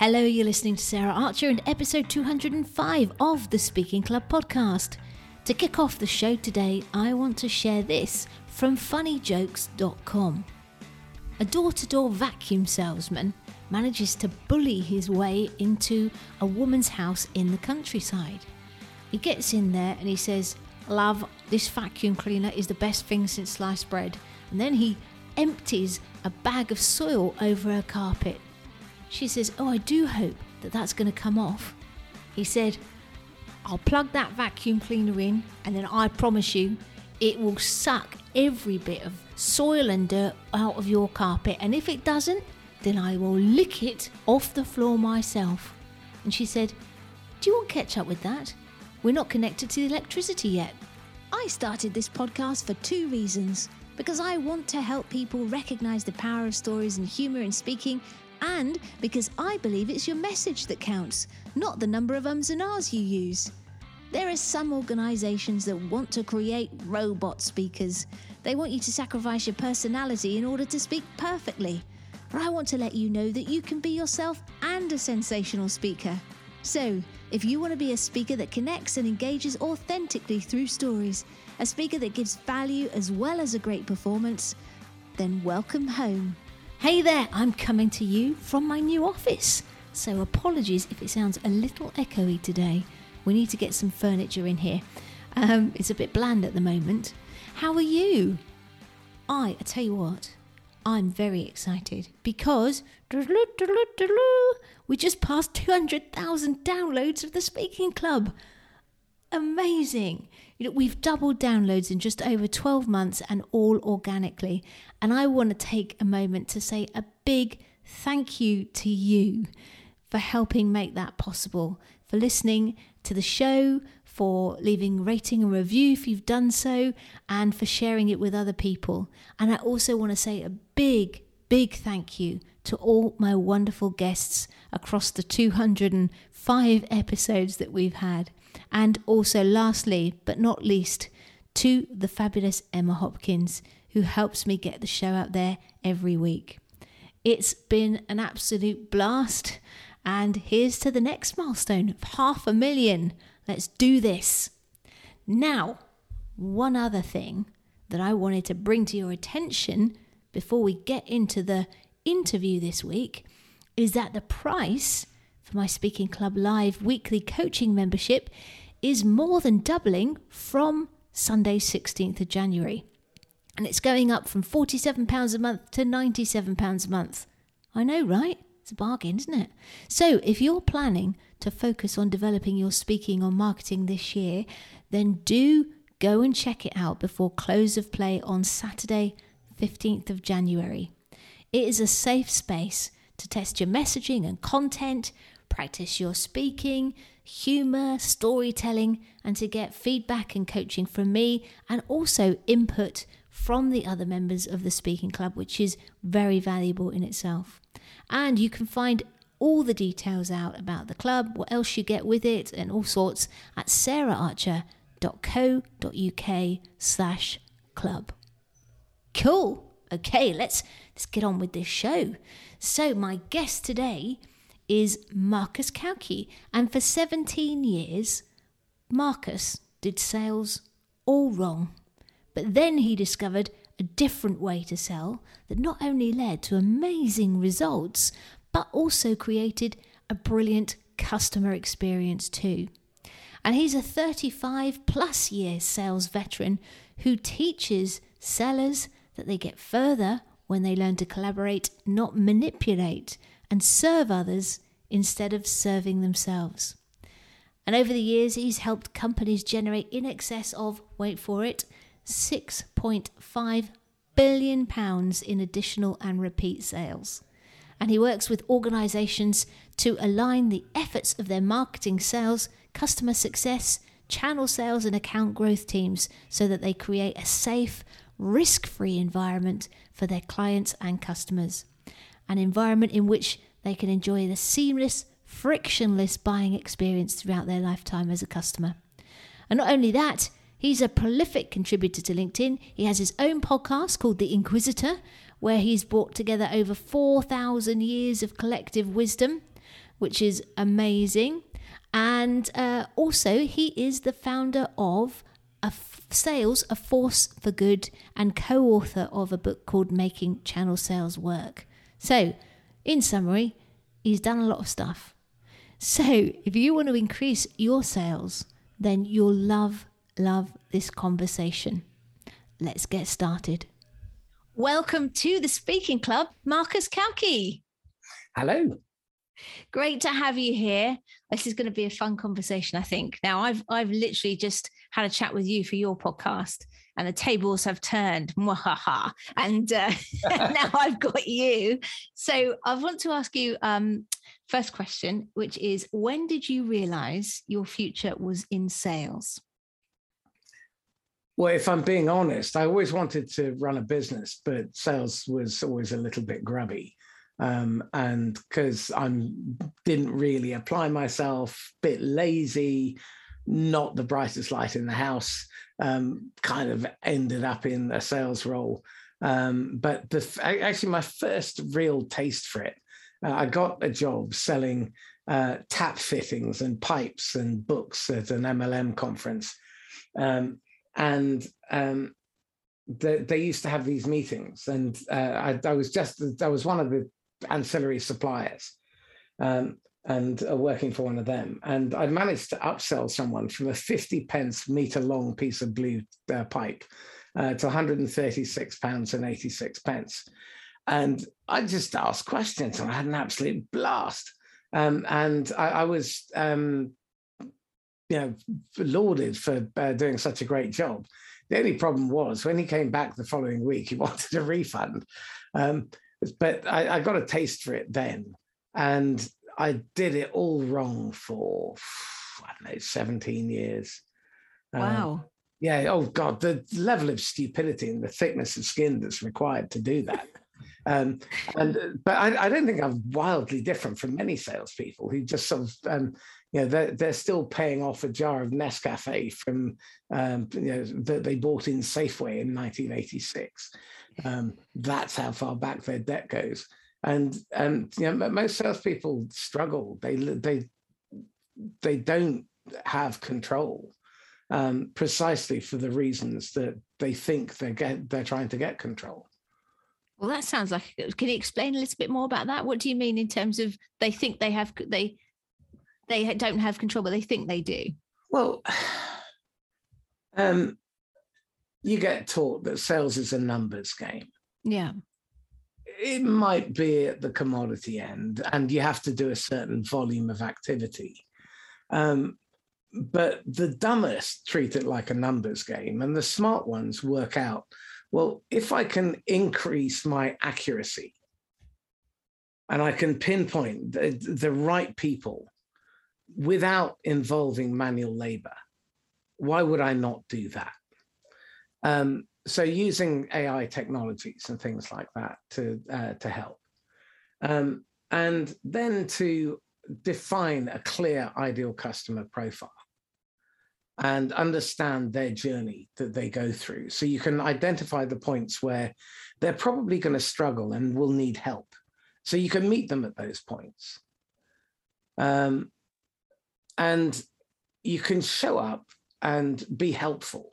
Hello, you're listening to Sarah Archer and episode 205 of the Speaking Club podcast. To kick off the show today, I want to share this from funnyjokes.com. A door to door vacuum salesman manages to bully his way into a woman's house in the countryside. He gets in there and he says, Love, this vacuum cleaner is the best thing since sliced bread. And then he empties a bag of soil over her carpet. She says, Oh, I do hope that that's going to come off. He said, I'll plug that vacuum cleaner in, and then I promise you it will suck every bit of soil and dirt out of your carpet. And if it doesn't, then I will lick it off the floor myself. And she said, Do you want ketchup with that? We're not connected to the electricity yet. I started this podcast for two reasons. Because I want to help people recognize the power of stories and humor in speaking, and because I believe it's your message that counts, not the number of ums and ahs you use. There are some organisations that want to create robot speakers. They want you to sacrifice your personality in order to speak perfectly. But I want to let you know that you can be yourself and a sensational speaker. So, if you want to be a speaker that connects and engages authentically through stories, a speaker that gives value as well as a great performance, then welcome home. Hey there, I'm coming to you from my new office. So apologies if it sounds a little echoey today. We need to get some furniture in here. Um, it's a bit bland at the moment. How are you? I, I tell you what, I'm very excited because we just passed 200,000 downloads of the Speaking Club. Amazing. You know, we've doubled downloads in just over 12 months and all organically. And I want to take a moment to say a big thank you to you for helping make that possible, for listening to the show, for leaving rating and review if you've done so, and for sharing it with other people. And I also want to say a big, big thank you to all my wonderful guests across the 205 episodes that we've had. And also, lastly, but not least, to the fabulous Emma Hopkins, who helps me get the show out there every week. It's been an absolute blast. And here's to the next milestone of half a million. Let's do this. Now, one other thing that I wanted to bring to your attention before we get into the interview this week is that the price for my Speaking Club Live weekly coaching membership is more than doubling from Sunday, 16th of January. And it's going up from £47 a month to £97 a month. I know, right? It's a bargain, isn't it? So, if you're planning to focus on developing your speaking or marketing this year, then do go and check it out before close of play on Saturday, 15th of January. It is a safe space to test your messaging and content, practice your speaking, humour, storytelling, and to get feedback and coaching from me and also input from the other members of the Speaking Club, which is very valuable in itself. And you can find all the details out about the club, what else you get with it, and all sorts at saraharcher.co.uk slash club. Cool. Okay, let's let's get on with this show. So my guest today is Marcus Cauchi. And for 17 years, Marcus did sales all wrong. But then he discovered a different way to sell that not only led to amazing results, but also created a brilliant customer experience too. And he's a 35 plus year sales veteran who teaches sellers that they get further when they learn to collaborate, not manipulate, and serve others instead of serving themselves. And over the years, he's helped companies generate in excess of, wait for it, 6.5 billion pounds in additional and repeat sales. And he works with organizations to align the efforts of their marketing sales, customer success, channel sales, and account growth teams so that they create a safe, risk free environment for their clients and customers. An environment in which they can enjoy the seamless, frictionless buying experience throughout their lifetime as a customer. And not only that, he's a prolific contributor to LinkedIn. He has his own podcast called The Inquisitor, where he's brought together over 4,000 years of collective wisdom. which is amazing. And uh, also, he is the founder of a f- Sales, A Force for Good, and co author of a book called Making Channel Sales Work. So, in summary, he's done a lot of stuff. So, if you want to increase your sales, then you'll love, love this conversation. Let's get started. Welcome to the Speaking Club, Marcus Cauchi. Hello. Great to have you here. This is going to be a fun conversation, I think. Now, I've I've literally just had a chat with you for your podcast, and the tables have turned, and uh, now I've got you. So I want to ask you um, first question, which is, when did you realise your future was in sales? Well, if I'm being honest, I always wanted to run a business, but sales was always a little bit grubby um, and because I didn't really apply myself, bit lazy, not the brightest light in the house, um, kind of ended up in a sales role. Um, but the, actually, my first real taste for it, uh, I got a job selling uh, tap fittings and pipes and books at an MLM conference, um, and um, they, they, used to have these meetings, and uh, I, I, was just I was one of the ancillary suppliers um, and working for one of them. And I managed to upsell someone from a 50 pence meter long piece of blue uh, pipe uh, to 136 pounds and 86 pence. And I just asked questions and I had an absolute blast. Um, and I, I was, um, you know, lauded for uh, doing such a great job. The only problem was when he came back the following week, he wanted a refund. Um, but I, I got a taste for it then, and I did it all wrong for I don't know, 17 years. Um, wow. Um, yeah. Oh God, the level of stupidity and the thickness of skin that's required to do that. um, and but I, I, don't think I'm wildly different from many salespeople who just sort of um, you know they're, they're still paying off a jar of Nescafe from um, you know that they bought in Safeway in 1986. Um, that's how far back their debt goes. And and you know most salespeople struggle. They they they don't have control um, precisely for the reasons that they think they get they're trying to get control. Well, that sounds like. Can you explain a little bit more about that? What do you mean in terms of they think they have they they don't have control, but they think they do? Well, um, you get taught that sales is a numbers game. Yeah. It might be at the commodity end, and you have to do a certain volume of activity. Um, but the dumbest treat it like a numbers game, and the smart ones work out well, if I can increase my accuracy and I can pinpoint the, the right people without involving manual labor, why would I not do that? Um, so using AI technologies and things like that to uh, to help, um, and then to define a clear ideal customer profile and understand their journey that they go through. So you can identify the points where they're probably going to struggle and will need help. So you can meet them at those points. Um, and you can show up and be helpful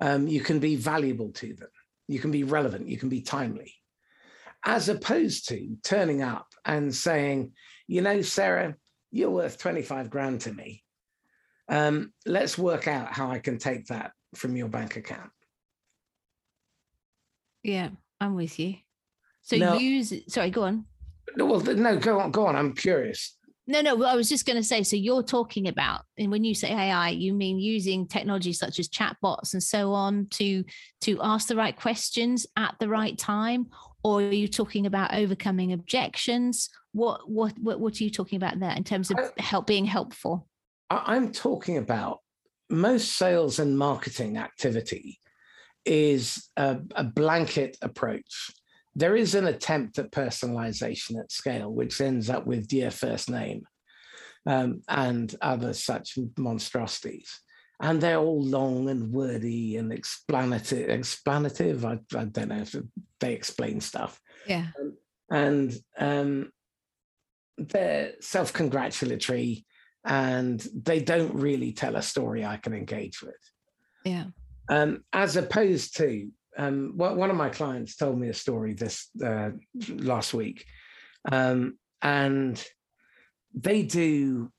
um, you can be valuable to them. You can be relevant. You can be timely. As opposed to turning up and saying, you know, Sarah, you're worth 25 grand to me. Um, let's work out how I can take that from your bank account. Yeah, I'm with you. So now, use sorry, go on. Well, no, go on, go on. I'm curious. No, no, I was just going to say so you're talking about, and when you say AI, you mean using technology such as chatbots and so on to to ask the right questions at the right time, or are you talking about overcoming objections? What what what, what are you talking about there in terms of help being helpful? I'm talking about most sales and marketing activity is a, a blanket approach there is an attempt at personalization at scale, which ends up with dear first name um, and other such monstrosities. And they're all long and wordy and explanative. Explanative. I, I don't know if they explain stuff. Yeah. Um, and um, they're self-congratulatory and they don't really tell a story I can engage with. Yeah. Um, as opposed to um, one of my clients told me a story this uh, last week, um, and they do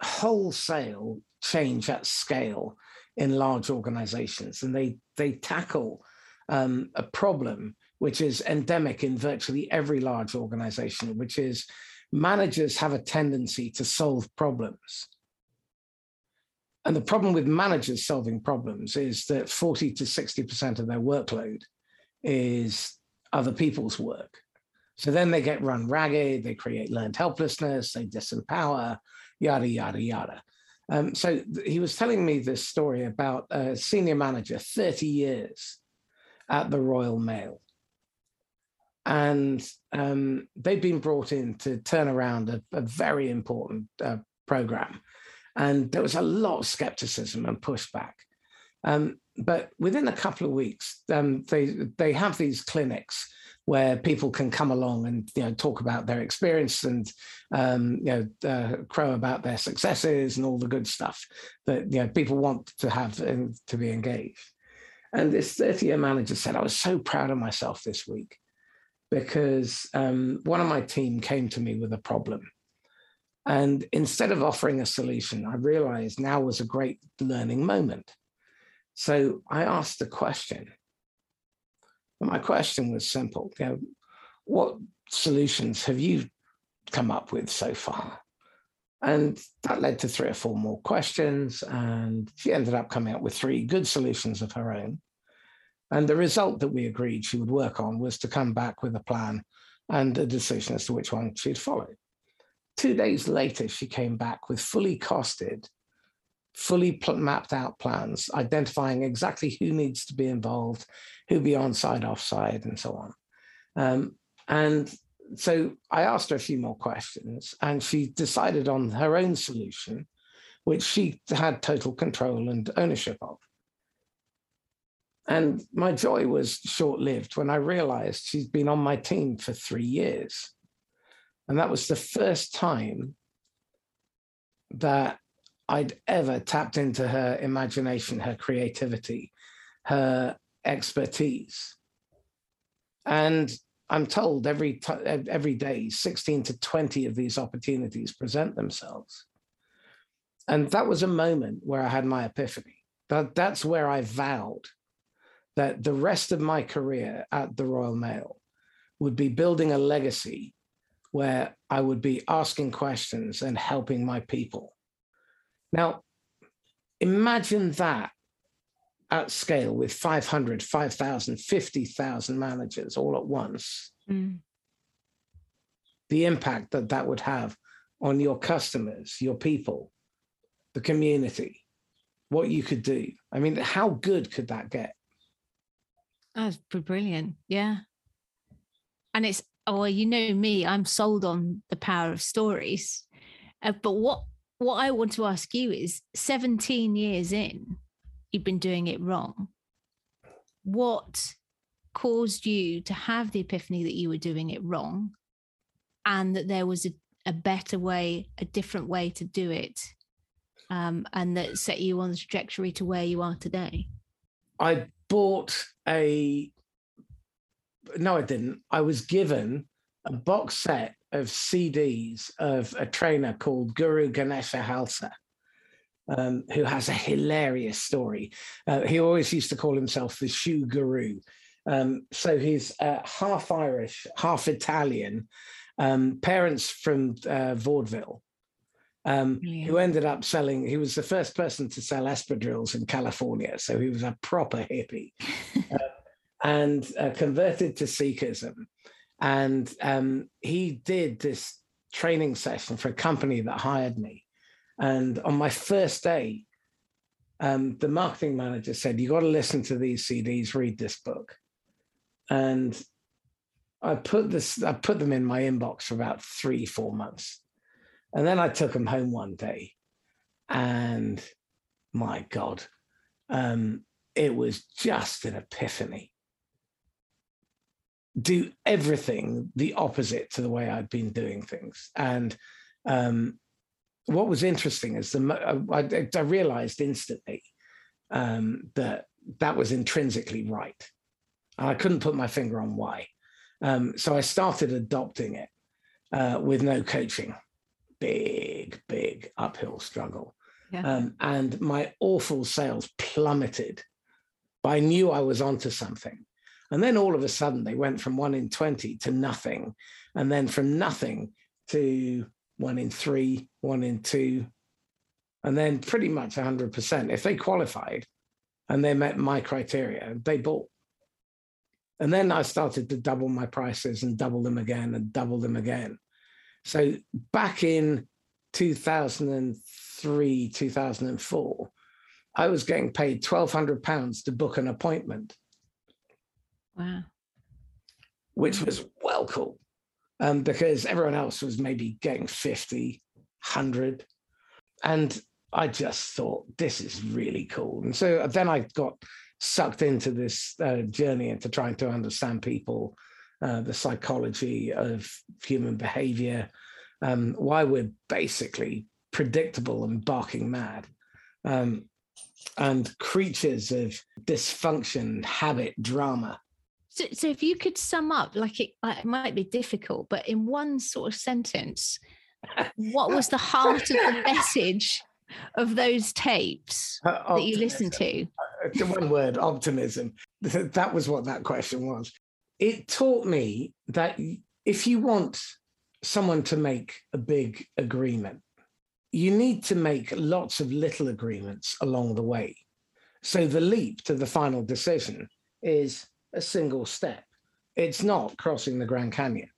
wholesale change at scale in large organizations, and they they tackle um, a problem which is endemic in virtually every large organization, which is managers have a tendency to solve problems. And the problem with managers solving problems is that 40 to 60% of their workload is other people's work. So then they get run ragged, they create learned helplessness, they disempower, yada, yada, yada. Um, so th- he was telling me this story about a senior manager, 30 years at the Royal Mail and um, they've been brought in to turn around a, a very important uh, program. And there was a lot of skepticism and pushback. Um, but within a couple of weeks, um, they they have these clinics where people can come along and you know talk about their experience and um, you know uh, crow about their successes and all the good stuff that you know people want to have and to be engaged. And this 30 year manager said, I was so proud of myself this week because um, one of my team came to me with a problem. And instead of offering a solution, I realized now was a great learning moment. So I asked a question. And my question was simple. You know, what solutions have you come up with so far? And that led to three or four more questions. And she ended up coming up with three good solutions of her own. And the result that we agreed she would work on was to come back with a plan and a decision as to which one she'd follow. Two days later, she came back with fully costed, fully mapped out plans, identifying exactly who needs to be involved, who be on side, off side, and so on. Um, and so I asked her a few more questions, and she decided on her own solution, which she had total control and ownership of. And my joy was short lived when I realized she's been on my team for three years. And that was the first time that I'd ever tapped into her imagination, her creativity, her expertise. And I'm told every t- every day, 16 to 20 of these opportunities present themselves. And that was a moment where I had my epiphany. That, that's where I vowed that the rest of my career at the Royal Mail would be building a legacy where I would be asking questions and helping my people. Now, imagine that at scale with 500, 5,000, 50,000 managers all at once. Mm. The impact that that would have on your customers, your people, the community, what you could do. I mean, how good could that get? That's brilliant. Yeah. And it's, oh, well, you know me, I'm sold on the power of stories. Uh, but what, what I want to ask you is 17 years in, you've been doing it wrong. What caused you to have the epiphany that you were doing it wrong and that there was a, a better way, a different way to do it, um, and that set you on the trajectory to where you are today? I bought a no, I didn't. I was given a box set of CDs of a trainer called Guru Ganesha Khalsa, um, who has a hilarious story. Uh, he always used to call himself the shoe guru. Um, so he's uh, half Irish, half Italian, um, parents from uh, vaudeville um, who ended up selling. He was the first person to sell espadrilles in California, so he was a proper hippie, and uh, converted to Sikhism. And um, he did this training session for a company that hired me. And on my first day, um, the marketing manager said, "You got to listen to these CDs, read this book." And I put this, I put them in my inbox for about three, four months. And then I took them home one day, and my God, um, it was just an epiphany. Do everything the opposite to the way I'd been doing things. And um, what was interesting is the I, I realized instantly um, that that was intrinsically right, and I couldn't put my finger on why. Um, so I started adopting it uh, with no coaching. Big, big uphill struggle. Yeah. Um, and my awful sales plummeted. But I knew I was onto something. And then all of a sudden, they went from one in 20 to nothing. And then from nothing to one in three, one in two, and then pretty much 100%. If they qualified and they met my criteria, they bought. And then I started to double my prices and double them again and double them again. So back in 2003, 2004, I was getting paid £1,200 to book an appointment. Wow. Which was well cool um, because everyone else was maybe getting 50, 100. And I just thought, this is really cool. And so then I got sucked into this uh, journey into trying to understand people, uh, the psychology of human behavior, um, why we're basically predictable and barking mad. Um, and creatures of dysfunction, habit, drama. So, so if you could sum up, like it, it might be difficult, but in one sort of sentence, what was the heart of the message of those tapes uh, that you listened to? Uh, one word, optimism. That was what that question was. It taught me that if you want someone to make a big agreement, you need to make lots of little agreements along the way. So the leap to the final decision is a single step. It's not crossing the Grand Canyon.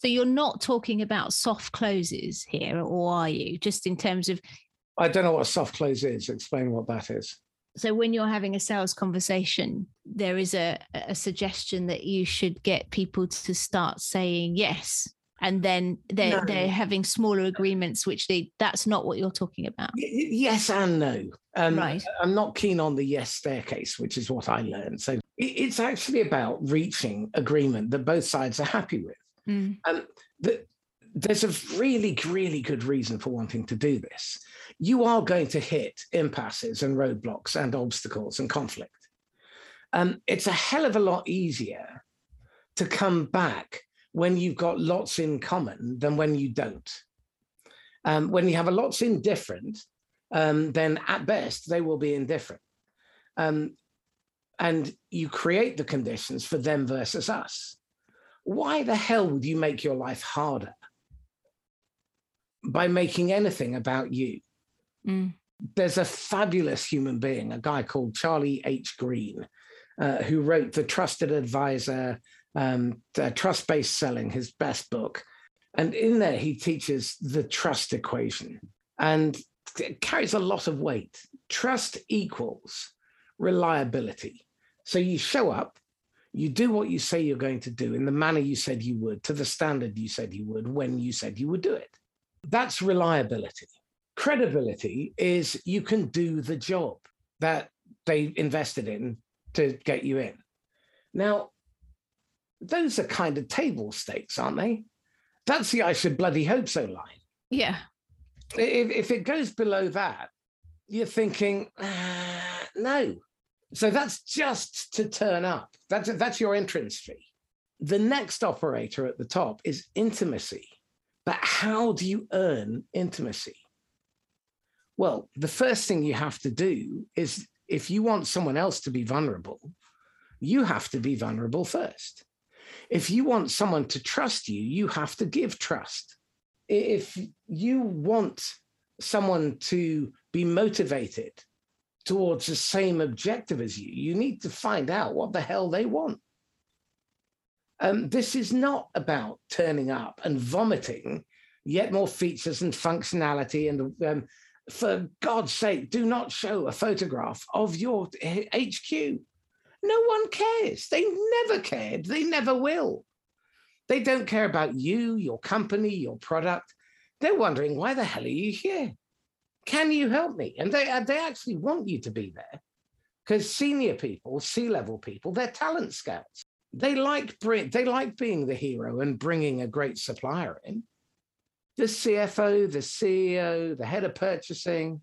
So you're not talking about soft closes here, or are you? Just in terms of. I don't know what a soft close is. Explain what that is. So when you're having a sales conversation, there is a, a suggestion that you should get people to start saying yes and then they're no. they're having smaller agreements which they that's not what you're talking about yes and no um, right i'm not keen on the yes staircase which is what i learned so it's actually about reaching agreement that both sides are happy with mm. and the, there's a really really good reason for wanting to do this you are going to hit impasses and roadblocks and obstacles and conflict um, it's a hell of a lot easier to come back when you've got lots in common than when you don't. Um, when you have a lots in different, um, then at best they will be indifferent. Um, and you create the conditions for them versus us. Why the hell would you make your life harder by making anything about you? Mm. There's a fabulous human being, a guy called Charlie H. Green, uh, who wrote The Trusted Advisor, um, Trust Based Selling, his best book. And in there, he teaches the trust equation and it carries a lot of weight. Trust equals reliability. So you show up, you do what you say you're going to do in the manner you said you would, to the standard you said you would, when you said you would do it. That's reliability. Credibility is you can do the job that they invested in to get you in. Now, those are kind of table stakes, aren't they? That's the I should bloody hope so line. Yeah. If, if it goes below that, you're thinking, ah, no. So that's just to turn up. That's, that's your entrance fee. The next operator at the top is intimacy. But how do you earn intimacy? Well, the first thing you have to do is if you want someone else to be vulnerable, you have to be vulnerable first. If you want someone to trust you, you have to give trust. If you want someone to be motivated towards the same objective as you, you need to find out what the hell they want. Um, this is not about turning up and vomiting yet more features and functionality. And um, for God's sake, do not show a photograph of your HQ. No one cares. They never cared. They never will. They don't care about you, your company, your product. They're wondering, why the hell are you here? Can you help me? And they, they actually want you to be there because senior people, C level people, they're talent scouts. they like bring, they like being the hero and bringing a great supplier in. The CFO, the CEO, the head of purchasing.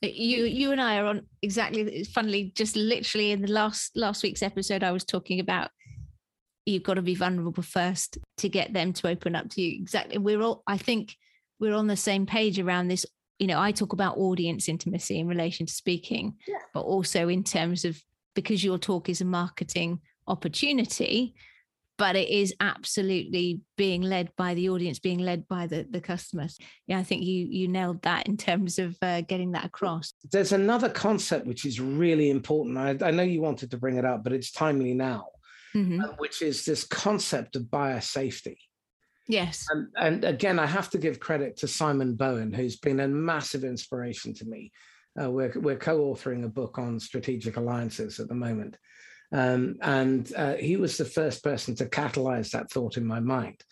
You you and I are on exactly funnily just literally in the last last week's episode I was talking about you've got to be vulnerable first to get them to open up to you. Exactly. We're all I think we're on the same page around this. You know, I talk about audience intimacy in relation to speaking, yeah. but also in terms of because your talk is a marketing opportunity but it is absolutely being led by the audience being led by the the customers yeah i think you you nailed that in terms of uh, getting that across there's another concept which is really important I, I, know you wanted to bring it up but it's timely now mm-hmm. uh, which is this concept of buyer safety yes and, and, again i have to give credit to simon bowen who's been a massive inspiration to me uh, we're, we're co-authoring a book on strategic alliances at the moment um, and uh, he was the first person to catalyze that thought in my mind.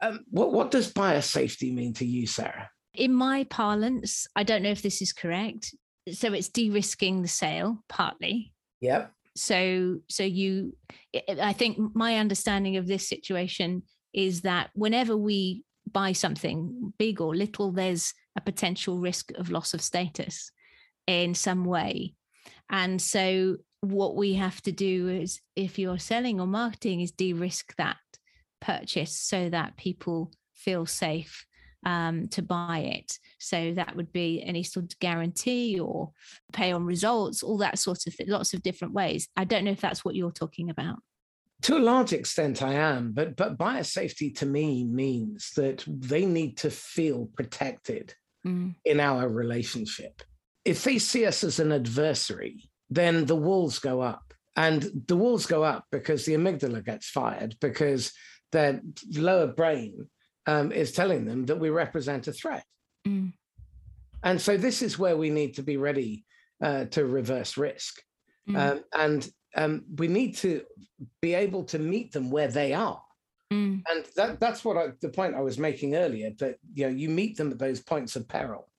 Um, what, what does buyer safety mean to you, Sarah? In my parlance, I don't know if this is correct. So it's de-risking the sale partly. Yep. So so you I think my understanding of this situation is that whenever we buy something big or little, there's a potential risk of loss of status in some way. And so what we have to do is if you're selling or marketing is de-risk that purchase so that people feel safe um, to buy it. So that would be any sort of guarantee or pay on results, all that sort of thing, lots of different ways. I don't know if that's what you're talking about. To a large extent, I am, but but buyer safety to me means that they need to feel protected mm. in our relationship. If they see us as an adversary, then the walls go up. And the walls go up because the amygdala gets fired because their lower brain um, is telling them that we represent a threat. Mm. And so this is where we need to be ready uh, to reverse risk. Mm. Um, and um, we need to be able to meet them where they are. Mm. And that, that's what I, the point I was making earlier that you know you meet them at those points of peril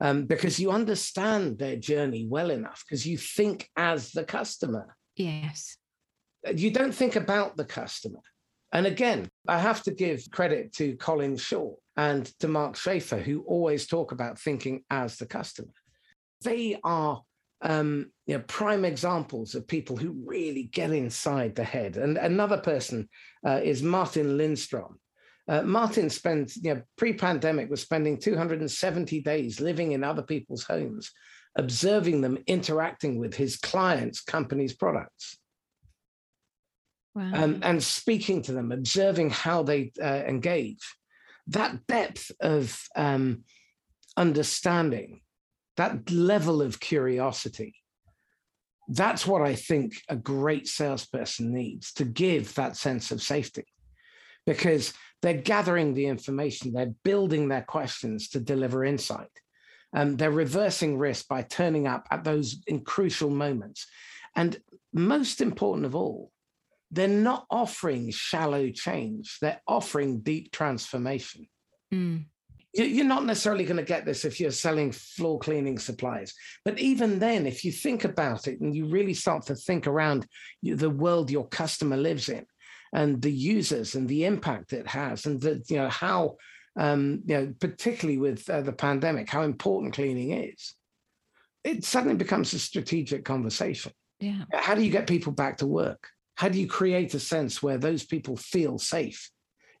um, because you understand their journey well enough because you think as the customer. Yes. Uh, you don't think about the customer. And again, I have to give credit to Colin Shaw and to Mark Schaefer, who always talk about thinking as the customer. They are um, you know, prime examples of people who really get inside the head. And another person uh, is Martin Lindstrom, uh, Martin spent, you know, pre-pandemic was spending 270 days living in other people's homes, observing them interacting with his clients' companies' products. Wow. Um, and speaking to them, observing how they uh, engage. That depth of um, understanding, that level of curiosity, that's what I think a great salesperson needs to give that sense of safety. Because they're gathering the information, they're building their questions to deliver insight. Um, they're reversing risk by turning up at those crucial moments. And most important of all, they're not offering shallow change, they're offering deep transformation. Mm. You're not necessarily going to get this if you're selling floor cleaning supplies. But even then, if you think about it and you really start to think around the world your customer lives in, and the users and the impact it has, and the, you know how um, you know particularly with uh, the pandemic, how important cleaning is. It suddenly becomes a strategic conversation. Yeah. How do you get people back to work? How do you create a sense where those people feel safe?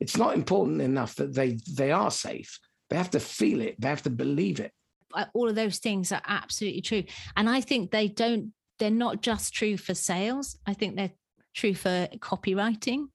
It's not important enough that they they are safe. They have to feel it. They have to believe it. All of those things are absolutely true, and I think they don't. They're not just true for sales. I think they're true for copywriting.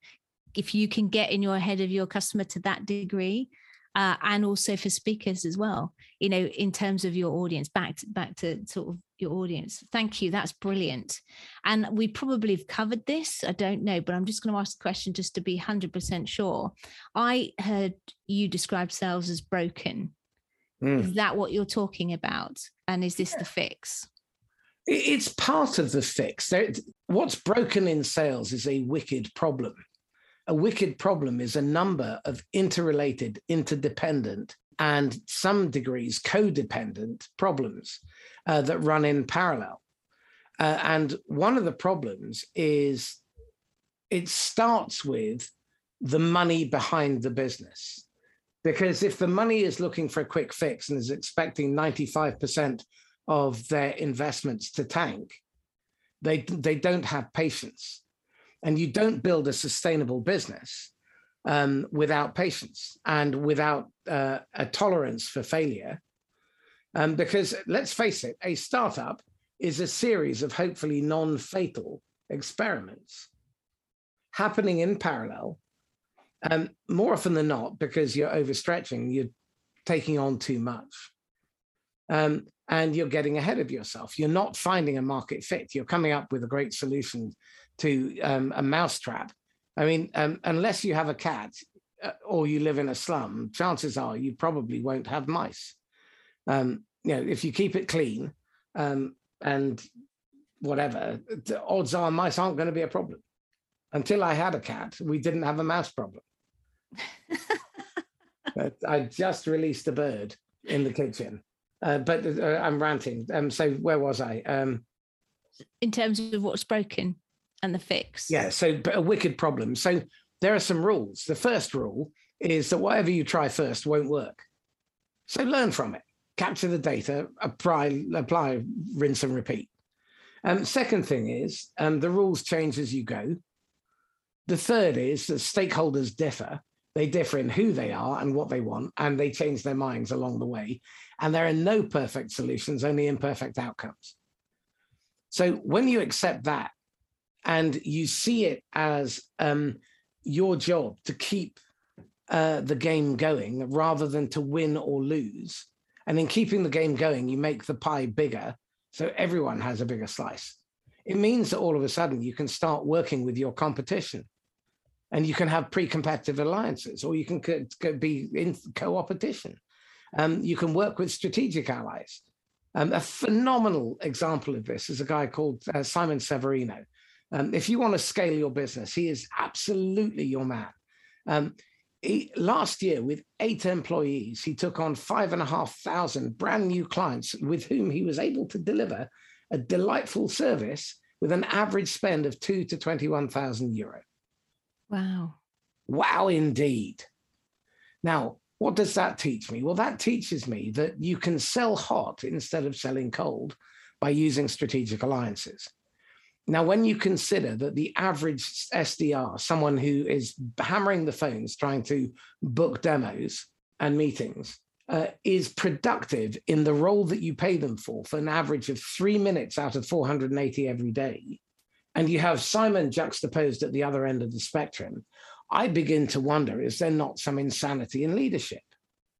If you can get in your head of your customer to that degree, uh, and also for speakers as well, you know, in terms of your audience, back to, back to sort of your audience. Thank you. That's brilliant. And we probably have covered this. I don't know, but I'm just going to ask the question just to be 100% sure. I heard you describe sales as broken. Mm. Is that what you're talking about? And is this yeah. the fix? It's part of the fix. What's broken in sales is a wicked problem. A wicked problem is a number of interrelated, interdependent, and some degrees codependent problems uh, that run in parallel. Uh, and one of the problems is it starts with the money behind the business. Because if the money is looking for a quick fix and is expecting 95% of their investments to tank, they, they don't have patience. And you don't build a sustainable business um, without patience and without uh, a tolerance for failure. Um, because let's face it, a startup is a series of hopefully non fatal experiments happening in parallel. Um, more often than not, because you're overstretching, you're taking on too much. Um, and you're getting ahead of yourself. You're not finding a market fit. You're coming up with a great solution to um, a mousetrap. I mean, um, unless you have a cat uh, or you live in a slum, chances are you probably won't have mice. Um, you know, if you keep it clean um, and whatever, the odds are mice aren't going to be a problem. Until I had a cat, we didn't have a mouse problem. but I just released a bird in the kitchen. Uh, but uh, I'm ranting. Um, so where was I? Um, in terms of what's broken and the fix. Yeah. So but a wicked problem. So there are some rules. The first rule is that whatever you try first won't work. So learn from it. Capture the data. Apply. Apply. Rinse and repeat. Um, second thing is um, the rules change as you go. The third is that stakeholders differ. They differ in who they are and what they want, and they change their minds along the way. And there are no perfect solutions, only imperfect outcomes. So when you accept that and you see it as um, your job to keep uh, the game going rather than to win or lose, and in keeping the game going, you make the pie bigger so everyone has a bigger slice. It means that all of a sudden you can start working with your competition. And you can have pre-competitive alliances or you can co- co- be in co-opetition. Um, you can work with strategic allies. Um, a phenomenal example of this is a guy called uh, simon severino um, if you want to scale your business he is absolutely your man um, he, last year with eight employees he took on five and a half thousand brand new clients with whom he was able to deliver a delightful service with an average spend of two to 21,000 euro. Wow. Wow, indeed. Now, what does that teach me? Well, that teaches me that you can sell hot instead of selling cold by using strategic alliances. Now, when you consider that the average SDR, someone who is hammering the phones trying to book demos and meetings, uh, is productive in the role that you pay them for, for an average of three minutes out of 480 every day, and you have Simon juxtaposed at the other end of the spectrum, I begin to wonder is there not some insanity in leadership?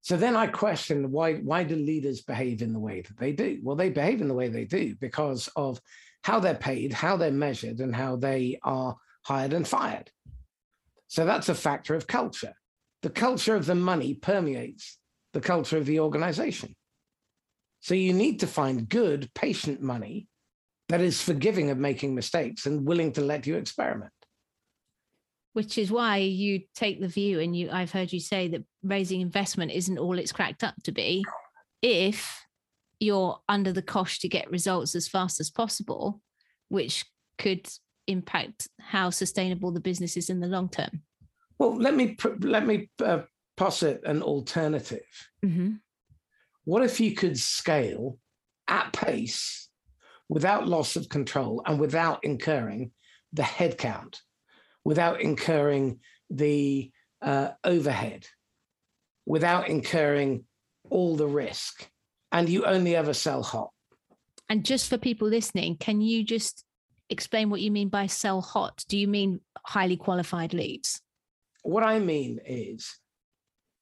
So then I question why, why do leaders behave in the way that they do? Well, they behave in the way they do because of how they're paid, how they're measured, and how they are hired and fired. So that's a factor of culture. The culture of the money permeates the culture of the organization. So you need to find good, patient money that is forgiving of making mistakes and willing to let you experiment which is why you take the view and you i've heard you say that raising investment isn't all it's cracked up to be if you're under the cosh to get results as fast as possible which could impact how sustainable the business is in the long term well let me let me uh, posit an alternative mm-hmm. what if you could scale at pace without loss of control and without incurring the headcount, without incurring the uh, overhead, without incurring all the risk, and you only ever sell hot. And just for people listening, can you just explain what you mean by sell hot? Do you mean highly qualified leads? What I mean is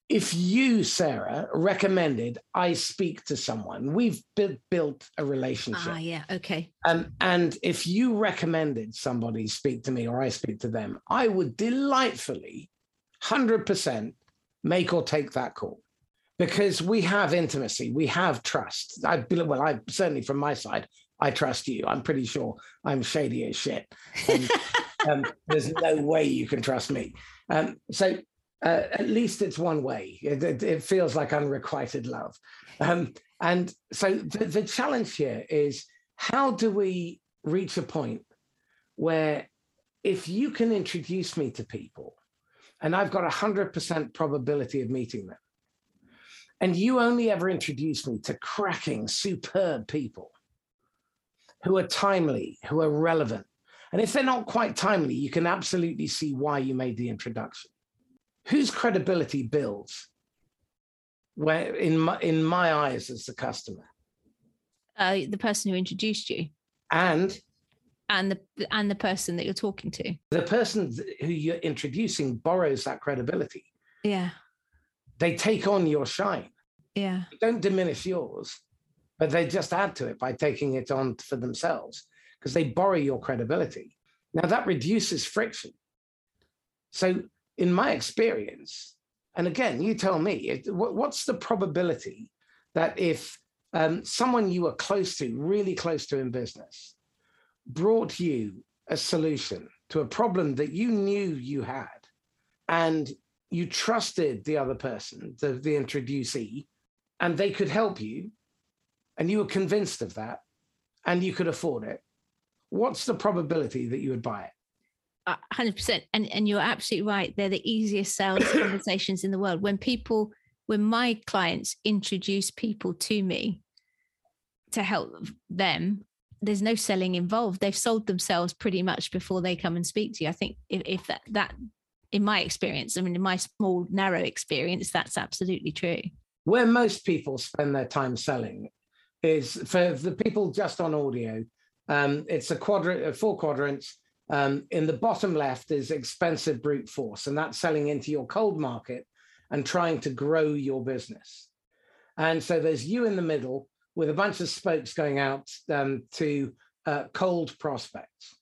if you, Sarah, recommended I speak to someone, we've bu- built a relationship. Ah, yeah, okay. Um, and if you recommended somebody speak to me or I speak to them, I would delightfully, 100% make or take that call because we have intimacy, we have trust. I well, I certainly from my side, I trust you. I'm pretty sure I'm shady as shit. And, um, there's no way you can trust me. Um, so uh, at least it's one way. It, it, it feels like unrequited love. Um, and so the, the challenge here is how do we reach a point where if you can introduce me to people and I've got a 100% probability of meeting them, and you only ever introduce me to cracking, superb people who are timely, who are relevant. And if they're not quite timely, you can absolutely see why you made the introduction. Whose credibility builds where in my in my eyes as the customer? Uh, the person who introduced you. And and the and the person that you're talking to. The person who you're introducing borrows that credibility. Yeah. They take on your shine. Yeah. don't diminish yours, but they just add to it by taking it on for themselves because they borrow your credibility. Now that reduces friction. So, in my experience, and again, you tell me, what's the probability that if um, someone you were close to, really close to in business, brought you a solution to a problem that you knew you had and you trusted the other person, the, the introducee, and they could help you, and you were convinced of that, and you could afford it, what's the probability that you would buy it? hundred percent, and and you're absolutely right. They're the easiest sales conversations in the world. When people, when my clients introduce people to me to help them, there's no selling involved. They've sold themselves pretty much before they come and speak to you. I think if, if that that in my experience, I mean, in my small narrow experience, that's absolutely true. Where most people spend their time selling is for the people just on audio. Um, it's a quadrant, four quadrants. Um, in the bottom left is expensive brute force, and that's selling into your cold market and trying to grow your business. And so there's you in the middle, with a bunch of spokes going out um, to uh, cold prospects.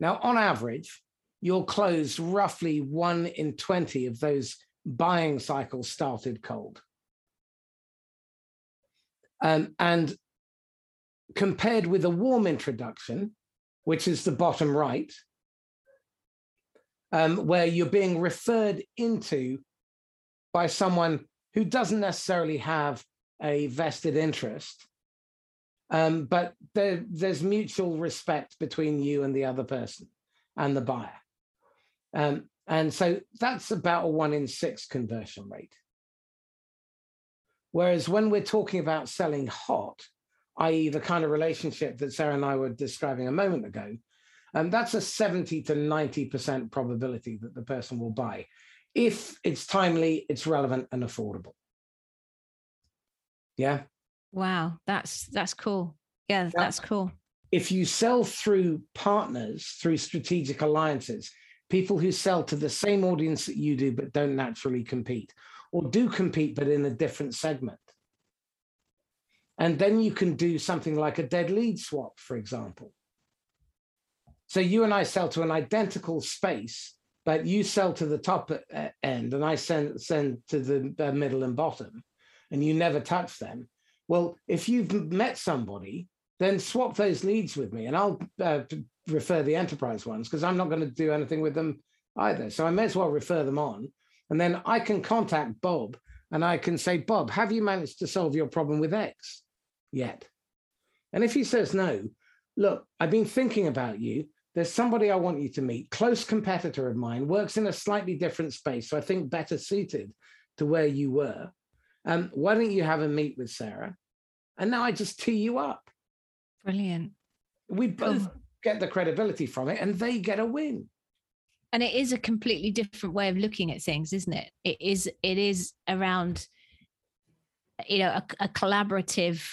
Now, on average, you'll close roughly one in 20 of those buying cycles started cold. Um, and compared with a warm introduction, which is the bottom right, um, where you're being referred into by someone who doesn't necessarily have a vested interest. Um, but there, there's mutual respect between you and the other person and the buyer. Um, and so that's about a one in six conversion rate. Whereas when we're talking about selling hot, i.e., the kind of relationship that Sarah and I were describing a moment ago, um, that's a 70 to 90% probability that the person will buy if it's timely, it's relevant, and affordable. Yeah. Wow, that's that's cool. Yeah, that's cool. If you sell through partners, through strategic alliances, people who sell to the same audience that you do but don't naturally compete, or do compete but in a different segment. And then you can do something like a dead lead swap, for example. So you and I sell to an identical space, but you sell to the top uh, end and I send, send to the middle and bottom and you never touch them. Well, if you've met somebody, then swap those leads with me and I'll uh, refer the enterprise ones because I'm not going to do anything with them either. So I may as well refer them on. And then I can contact Bob and I can say, Bob, have you managed to solve your problem with X yet? And if he says no, look, I've been thinking about you. There's somebody I want you to meet, close competitor of mine, works in a slightly different space. So I think better suited to where you were. Um, why don't you have a meet with Sarah? And now I just tee you up. Brilliant. We both get the credibility from it and they get a win. And it is a completely different way of looking at things, isn't it? It is it is around you know a, a collaborative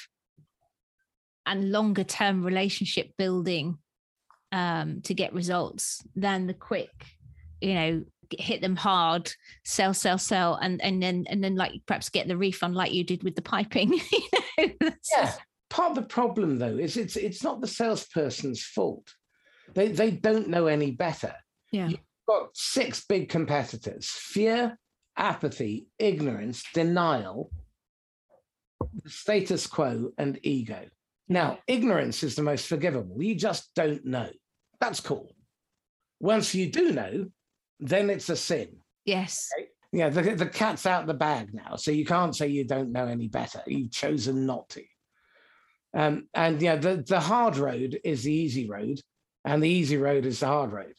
and longer term relationship building um, to get results than the quick, you know, hit them hard, sell, sell, sell, and and then and then like perhaps get the refund like you did with the piping. you know? Yeah. Part of the problem though is it's it's not the salesperson's fault. They they don't know any better. Yeah. You've got six big competitors: fear, apathy, ignorance, denial, status quo, and ego. Now, ignorance is the most forgivable. You just don't know. That's cool. Once you do know, then it's a sin. Yes. Right? Yeah, the, the cat's out the bag now. So you can't say you don't know any better. You've chosen not to. Um, and yeah, the, the hard road is the easy road, and the easy road is the hard road.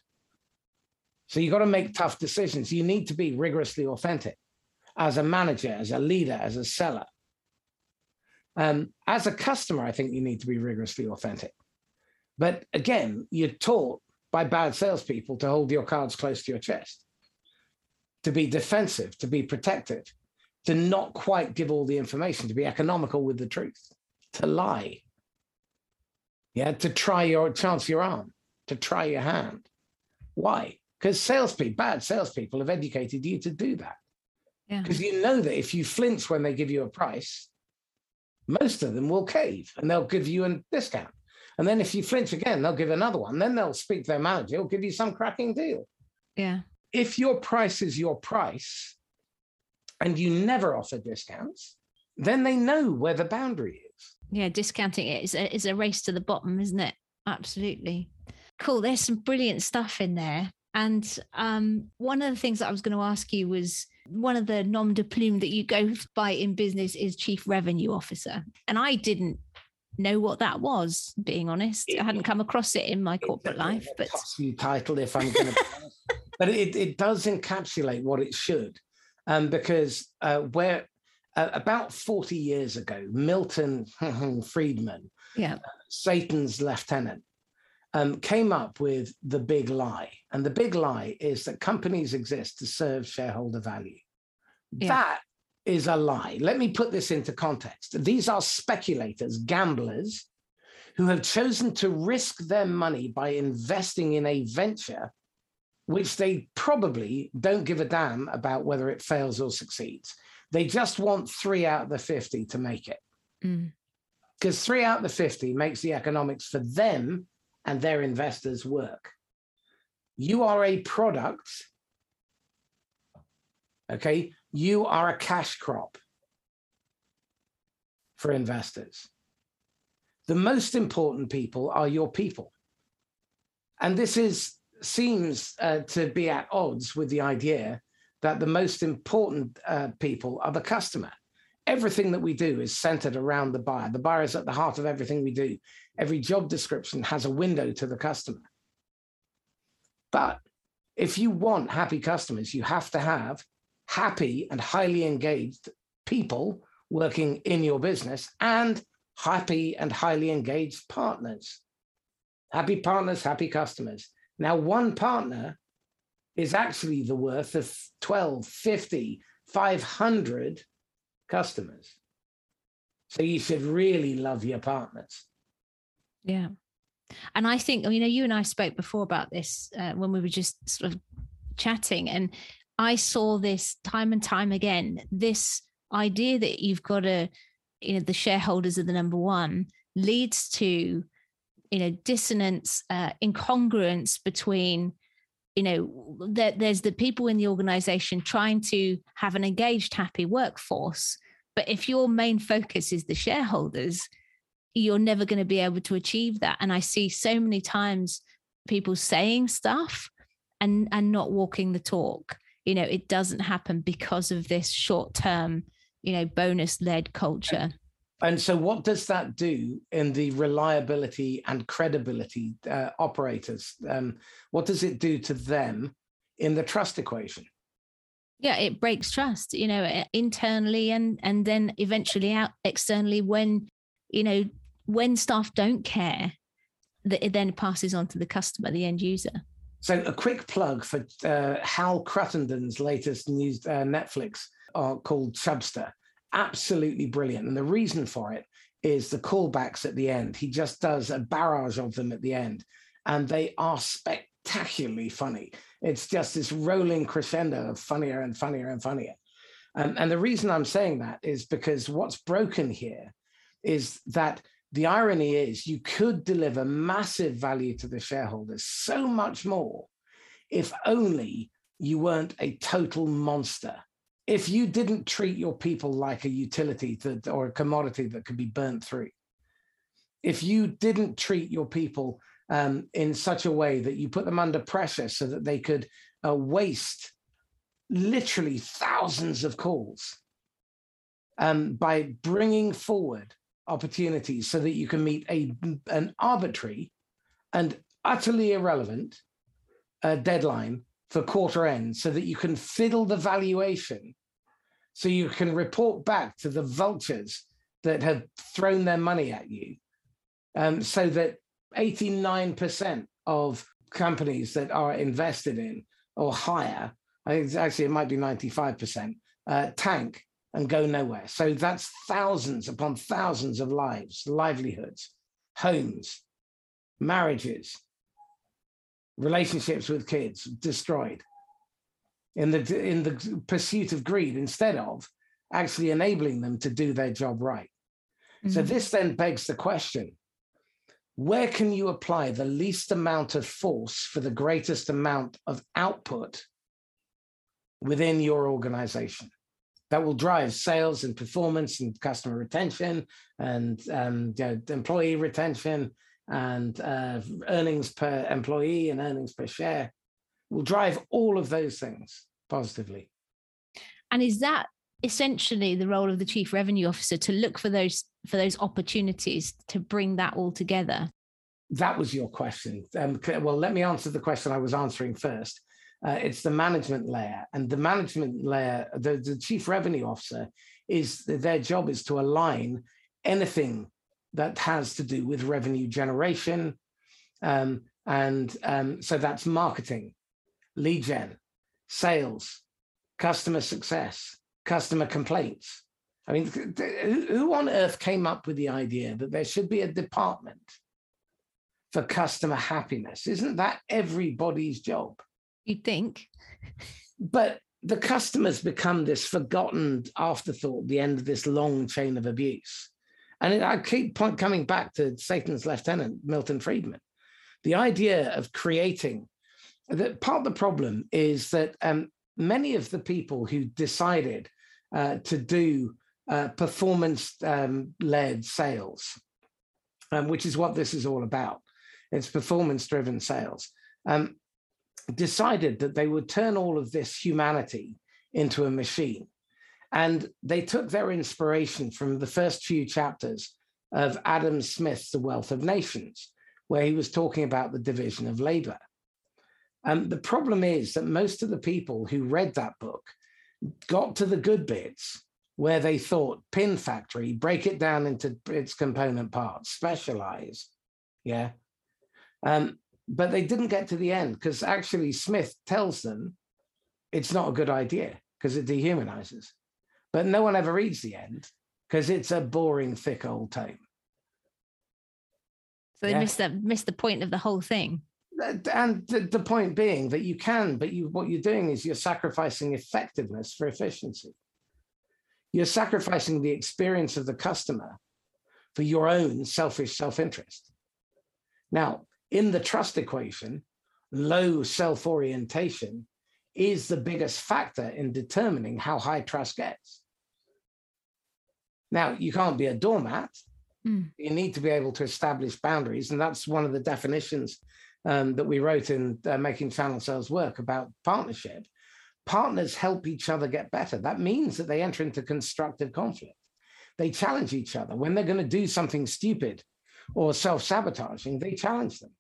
So you've got to make tough decisions. You need to be rigorously authentic as a manager, as a leader, as a seller. Um, as a customer, I think you need to be rigorously authentic. But again, you're taught by bad salespeople to hold your cards close to your chest, to be defensive, to be protective, to not quite give all the information, to be economical with the truth, to lie. Yeah, to try your chance your arm, to try your hand. Why? Because salespeople, bad salespeople, have educated you to do that. Because yeah. you know that if you flinch when they give you a price, most of them will cave and they'll give you a discount. And then if you flinch again, they'll give another one. Then they'll speak to their manager, will give you some cracking deal. Yeah. If your price is your price and you never offer discounts, then they know where the boundary is. Yeah, discounting it is a, is a race to the bottom, isn't it? Absolutely. Cool. There's some brilliant stuff in there. And um, one of the things that I was going to ask you was one of the nom de plume that you go by in business is chief revenue officer. And I didn't know what that was, being honest. It, I hadn't come across it in my corporate life. But title, if I'm going to, but it, it does encapsulate what it should, um, because uh, where uh, about 40 years ago, Milton Friedman, yeah. Uh, Satan's lieutenant, um, came up with the big lie. And the big lie is that companies exist to serve shareholder value. Yeah. That is a lie. Let me put this into context. These are speculators, gamblers, who have chosen to risk their money by investing in a venture which they probably don't give a damn about whether it fails or succeeds. They just want three out of the 50 to make it. Because mm. three out of the 50 makes the economics for them and their investors work. You are a product, okay? You are a cash crop for investors. The most important people are your people. And this is seems uh, to be at odds with the idea that the most important uh, people are the customer. Everything that we do is centered around the buyer. The buyer is at the heart of everything we do. Every job description has a window to the customer. But if you want happy customers, you have to have happy and highly engaged people working in your business and happy and highly engaged partners. Happy partners, happy customers. Now, one partner is actually the worth of 12, 50, 500 customers. So you should really love your partners. Yeah. And I think, you know, you and I spoke before about this uh, when we were just sort of chatting, and I saw this time and time again this idea that you've got to, you know, the shareholders are the number one leads to, you know, dissonance, uh, incongruence between you know there's the people in the organization trying to have an engaged happy workforce but if your main focus is the shareholders you're never going to be able to achieve that. And i see so many times people saying stuff and and not walking the talk. You know it doesn't happen because of this short term you know bonus led culture and so what does that do in the reliability and credibility uh, operators? Um, what does it do to them in the trust equation? Yeah it breaks trust you know internally and and then eventually out externally when you know when staff don't care that it then passes on to the customer the end user. So a quick plug for uh, hal cruttenden's latest news uh, netflix uh, called chubster absolutely brilliant and the reason for it is the callbacks at the end he just does a barrage of them at the end and they are spectacularly funny it's just this rolling crescendo of funnier and funnier and funnier. Um, and the reason I'm saying that is because what's broken here is that the irony is you could deliver massive value to the shareholders, so much more, if only you weren't a total monster. If you didn't treat your people like a utility or a commodity that could be burnt through, if you didn't treat your people um, in such a way that you put them under pressure so that they could uh, waste literally thousands of calls um, by bringing forward opportunities so that you can meet a, an arbitrary and utterly irrelevant uh, deadline for quarter end so that you can fiddle the valuation so you can report back to the vultures that have thrown their money at you um, so that 89% of companies that are invested in or higher actually it might be 95% uh, tank and go nowhere. So that's thousands upon thousands of lives livelihoods homes marriages relationships with kids destroyed in the in the pursuit of greed instead of actually enabling them to do their job right. Mm-hmm. So this then begs the question where can you apply the least amount of force for the greatest amount of output within your organization that will drive sales and performance and customer retention and um, you know, employee retention and uh, earnings per employee and earnings per share will drive all of those things positively. And is that essentially the role of the chief revenue officer to look for those for those opportunities to bring that all together? That was your question. Um, well, let me answer the question I was answering first. Uh, it's the management layer, and the management layer, the, the chief revenue officer, is their job is to align anything that has to do with revenue generation. Um, and um, so that's marketing, lead gen, sales, customer success, customer complaints. I mean, who on earth came up with the idea that there should be a department for customer happiness? Isn't that everybody's job? You'd think. But the customers become this forgotten afterthought, the end of this long chain of abuse. And I keep point, coming back to Satan's lieutenant, Milton Friedman. The idea of creating that part of the problem is that um, many of the people who decided uh, to do uh, performance um, led sales, um, which is what this is all about, it's performance driven sales, um, decided that they would turn all of this humanity into a machine and they took their inspiration from the first few chapters of Adam Smith's The Wealth of Nations, where he was talking about the division of labor. And the problem is that most of the people who read that book got to the good bits where they thought pin factory, break it down into its component parts, specialize. Yeah. Um, but they didn't get to the end because actually Smith tells them it's not a good idea because it dehumanizes but no one ever reads the end because it's a boring, thick old tome. So they yeah. missed the missed the point of the whole thing. And the, the point being that you can, but you what you're doing is you're sacrificing effectiveness for efficiency. You're sacrificing the experience of the customer for your own selfish self-interest. Now, in the trust equation, low self-orientation is the biggest factor in determining how high trust gets. Now, you can't be a doormat. Mm. You need to be able to establish boundaries. And that's one of the definitions um, that we wrote in uh, Making Channel Sales Work about partnership. Partners help each other get better. That means that they enter into constructive conflict. They challenge each other. When they're going to do something stupid or self sabotaging, they challenge them.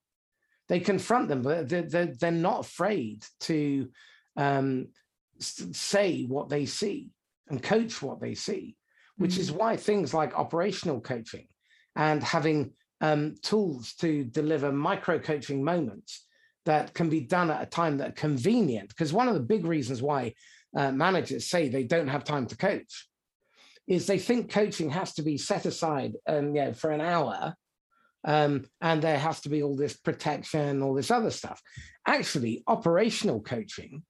They confront them, but they're, not afraid to um, say what they see and coach what they see which mm-hmm. is why things like operational coaching and having um, tools to deliver micro coaching moments that can be done at a time that are convenient. Because one of the big reasons why uh, managers say they don't have time to coach is they think coaching has to be set aside um, you know, for an hour um, and there has to be all this protection, all this other stuff. Actually, operational coaching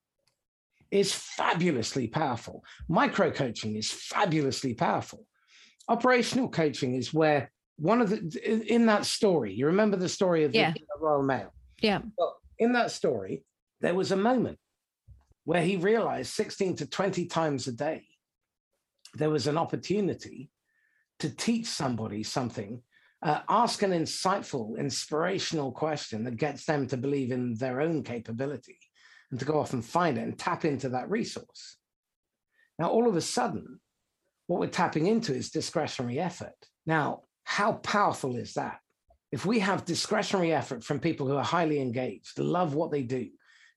is fabulously powerful. Micro coaching is fabulously powerful. Operational coaching is where one of the in that story, you remember the story of yeah. the Royal Mail. Yeah. Well, in that story, there was a moment where he realized 16 to 20 times a day there was an opportunity to teach somebody something, uh, ask an insightful, inspirational question that gets them to believe in their own capability and to go off and find it and tap into that resource. Now, all of a sudden, what we're tapping into is discretionary effort. Now, how powerful is that? If we have discretionary effort from people who are highly engaged, love what they do,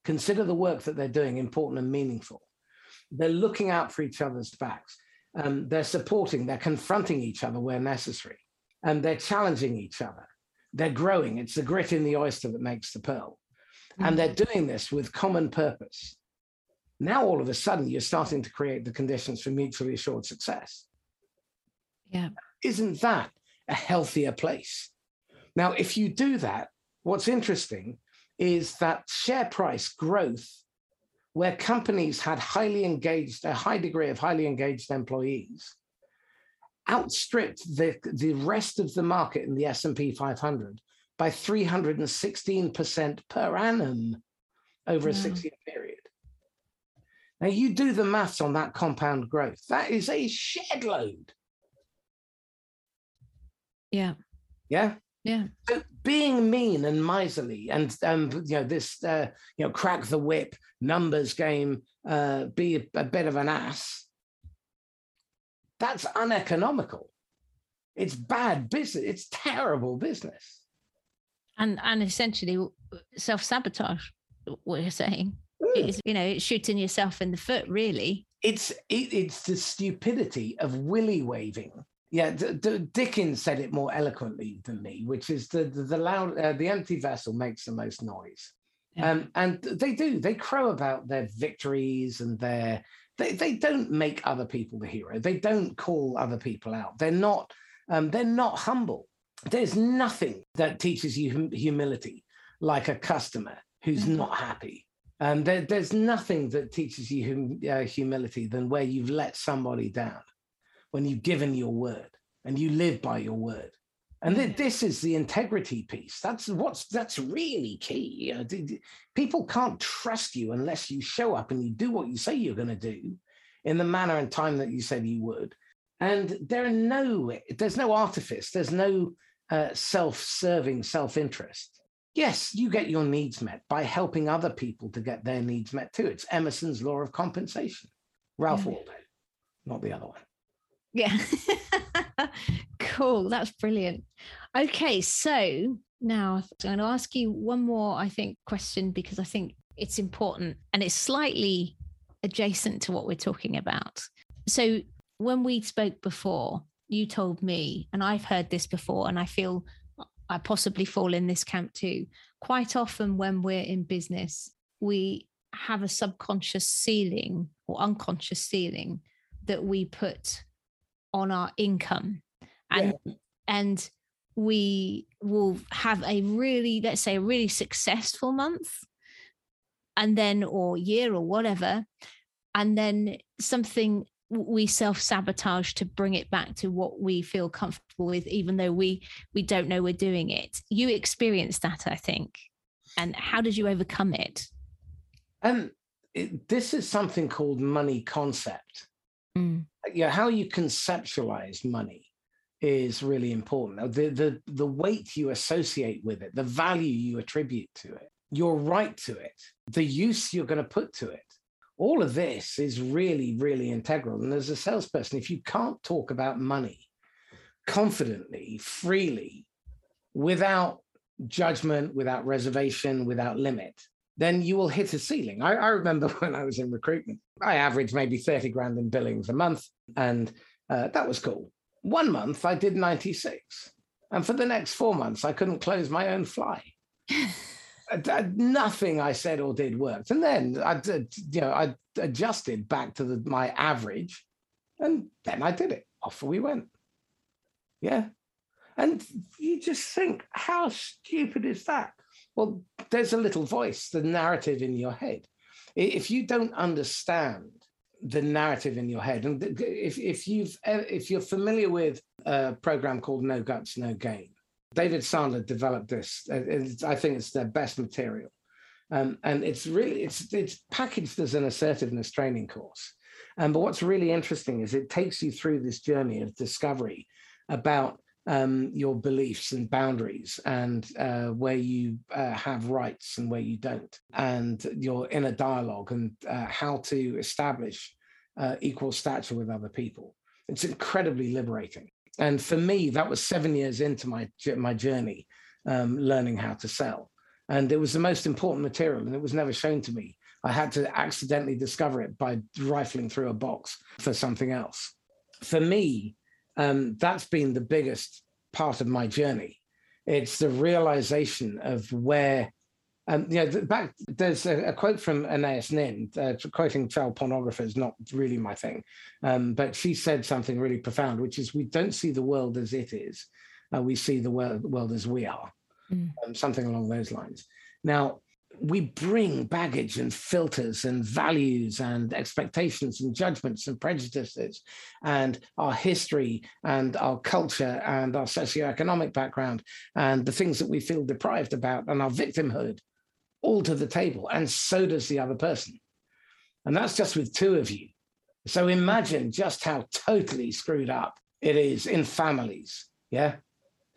consider the work that they're doing important and meaningful. They're looking out for each other's backs. Um, they're supporting, they're confronting each other where necessary, and they're challenging each other. They're growing. It's the grit in the oyster that makes the pearl. And they're mm. doing this with common purpose. Now, all of a sudden, you're starting to create the conditions for mutually assured success. Yeah. Isn't that a healthier place? Now, if you do that, what's interesting is that share price growth, where companies had highly engaged, a high degree of highly engaged employees, outstripped the, the rest of the market in the S&P 500 by 316% per annum over a six-year period. Now you do the maths on that compound growth. That is a shed load. Yeah. Yeah. Yeah. So being mean and miserly and um, you know this uh, you know crack the whip numbers game, uh, be a, a bit of an ass. That's uneconomical. It's bad business. It's terrible business. And and essentially self sabotage. What you're saying mm. is, you know, it's shooting yourself in the foot. Really, it's it, it's the stupidity of willy waving yeah, D- D- Dickens said it more eloquently than me, which is the the, the loud uh, the empty vessel makes the most noise, yeah. um, and they do. They crow about their victories and their they they don't make other people the hero. They don't call other people out. They're not um, they're not humble. There's nothing that teaches you hum- humility like a customer who's mm-hmm. not happy. And there, there's nothing that teaches you hum- uh, humility than where you've let somebody down when you've given your word and you live by your word. And th- this is the integrity piece. That's what's that's really key. people can't trust you unless you show up and you do what you say you're going to do in the manner and time that you said you would. And there are no there's no artifice. There's no uh, self-serving self-interest. Yes, you get your needs met by helping other people to get their needs met too. It's Emerson's law of compensation. Ralph yeah. Waldo, not the other one. Yeah. cool. That's brilliant. Okay. So now I'm going to ask you one more, I think, question because I think it's important and it's slightly adjacent to what we're talking about. So when we spoke before, you told me, and I've heard this before, and I feel I possibly fall in this camp too. Quite often, when we're in business, we have a subconscious ceiling or unconscious ceiling that we put on our income and yeah. and we will have a really let's say a really successful month and then or year or whatever and then something we self-sabotage to bring it back to what we feel comfortable with even though we we don't know we're doing it you experienced that i think and how did you overcome it um it, this is something called money concept mm yeah, how you conceptualize money is really important. The, the, the weight you associate with it, the value you attribute to it, your right to it, the use you're going to put to it. All of this is really, really integral. And as a salesperson, if you can't talk about money confidently, freely, without judgment, without reservation, without limit, then you will hit a ceiling. I, I, remember when I was in recruitment, I averaged maybe 30 grand in billings a month, and uh, that was cool. One month I did 96. And for the next four months, I couldn't close my own fly. nothing I said or did worked. And then I did, you know, I adjusted back to the, my average, and then I did it. Off we went. Yeah. And you just think, how stupid is that? Well, there's a little voice, the narrative in your head. If you don't understand the narrative in your head, and if, if you've if you're familiar with a program called No Guts, No Game, David Sandler developed this. I think it's their best material, um, and it's really it's it's packaged as an assertiveness training course. Um, but what's really interesting is it takes you through this journey of discovery about um, your beliefs and boundaries and uh, where you uh, have rights and where you don't, and your inner dialogue and uh, how to establish uh, equal stature with other people. It's incredibly liberating. And for me, that was seven years into my my journey, um, learning how to sell. And it was the most important material, and it was never shown to me. I had to accidentally discover it by rifling through a box for something else. For me, um, that's been the biggest part of my journey. It's the realization of where, um, you know, back there's a, a quote from Anais Nin, uh, quoting child pornography is not really my thing, um, but she said something really profound, which is we don't see the world as it is, uh, we see the world, world as we are, mm. um, something along those lines. Now, we bring baggage and filters and values and expectations and judgments and prejudices and our history and our culture and our socioeconomic background and the things that we feel deprived about and our victimhood all to the table. And so does the other person. And that's just with two of you. So imagine just how totally screwed up it is in families. Yeah.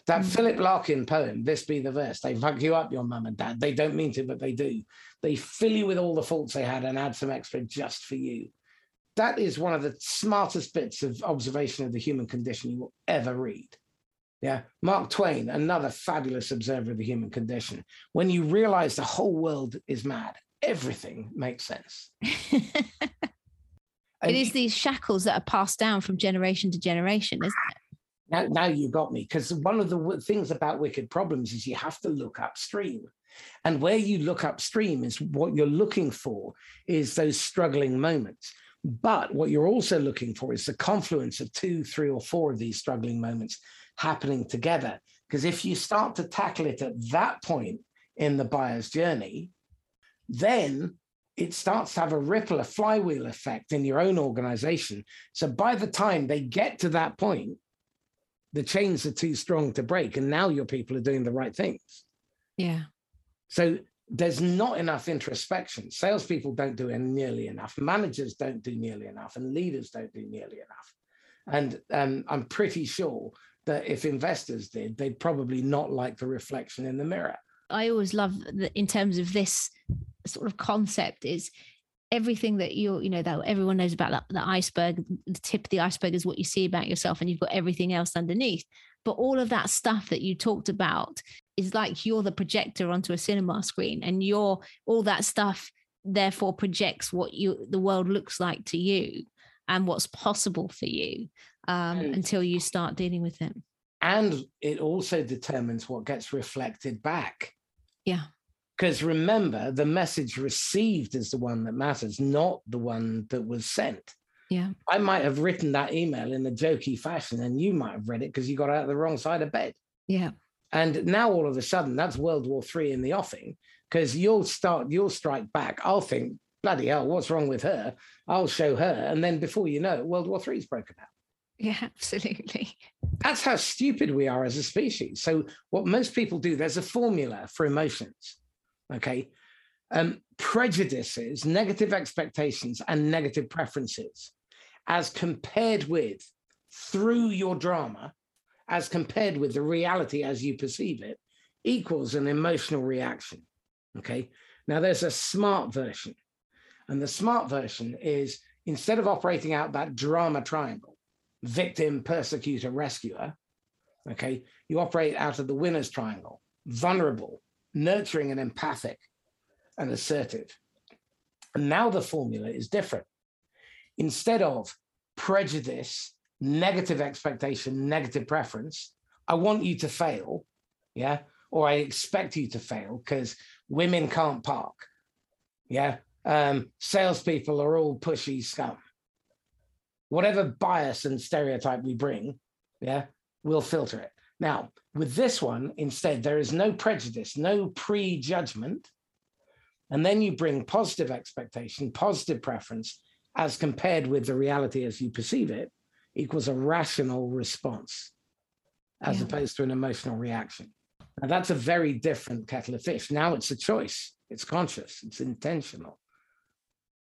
That mm. Philip Larkin poem, This Be the Verse, they fuck you up, your mum and dad. They don't mean to, but they do. They fill you with all the faults they had and add some extra just for you. That is one of the smartest bits of observation of the human condition you will ever read. Yeah. Mark Twain, another fabulous observer of the human condition. When you realize the whole world is mad, everything makes sense. it is these shackles that are passed down from generation to generation, isn't it? Now, now you got me. Because one of the things about wicked problems is you have to look upstream. And where you look upstream is what you're looking for is those struggling moments. But what you're also looking for is the confluence of two, three, or four of these struggling moments happening together. Because if you start to tackle it at that point in the buyer's journey, then it starts to have a ripple, a flywheel effect in your own organization. So by the time they get to that point, the chains are too strong to break and now your people are doing the right things. Yeah. So there's not enough introspection. Salespeople don't do it nearly enough. Managers don't do nearly enough and leaders don't do nearly enough. And um, i'm pretty sure that if investors did they'd probably not like the reflection in the mirror. I always love that in terms of this sort of concept is everything that you're, you know that everyone knows about that, the iceberg the tip of the iceberg is what you see about yourself and you've got everything else underneath. But all of that stuff that you talked about is like you're the projector onto a cinema screen and you're all that stuff therefore projects what you the world looks like to you and what's possible for you um, until you start dealing with it and it also determines what gets reflected back yeah because remember, the message received is the one that matters, not the one that was sent. Yeah. I might have written that email in a jokey fashion and you might have read it because you got out of the wrong side of bed. Yeah. And now all of a sudden that's World War Three in the offing because you'll start, you'll strike back. I'll think, bloody hell, what's wrong with her? I'll show her. And then before you know it, World War Three's broken out. Yeah, absolutely. That's how stupid we are as a species. So, what most people do, there's a formula for emotions. Okay. Um, prejudices, negative expectations, and negative preferences, as compared with through your drama, as compared with the reality as you perceive it, equals an emotional reaction. Okay. Now there's a smart version. And the smart version is instead of operating out that drama triangle, victim, persecutor, rescuer, okay, you operate out of the winner's triangle, vulnerable, nurturing and empathic and assertive. And now the formula is different. Instead of prejudice, negative expectation, negative preference, I want you to fail, yeah, or I expect you to fail because women can't park, yeah. Um, salespeople are all pushy scum. Whatever bias and stereotype we bring, yeah, we'll filter it. Now, with this one, instead, there is no prejudice, no prejudgment. And then you bring positive expectation, positive preference, as compared with the reality as you perceive it, equals a rational response, as yeah. opposed to an emotional reaction. Now, that's a very different kettle of fish. Now it's a choice, it's conscious, it's intentional.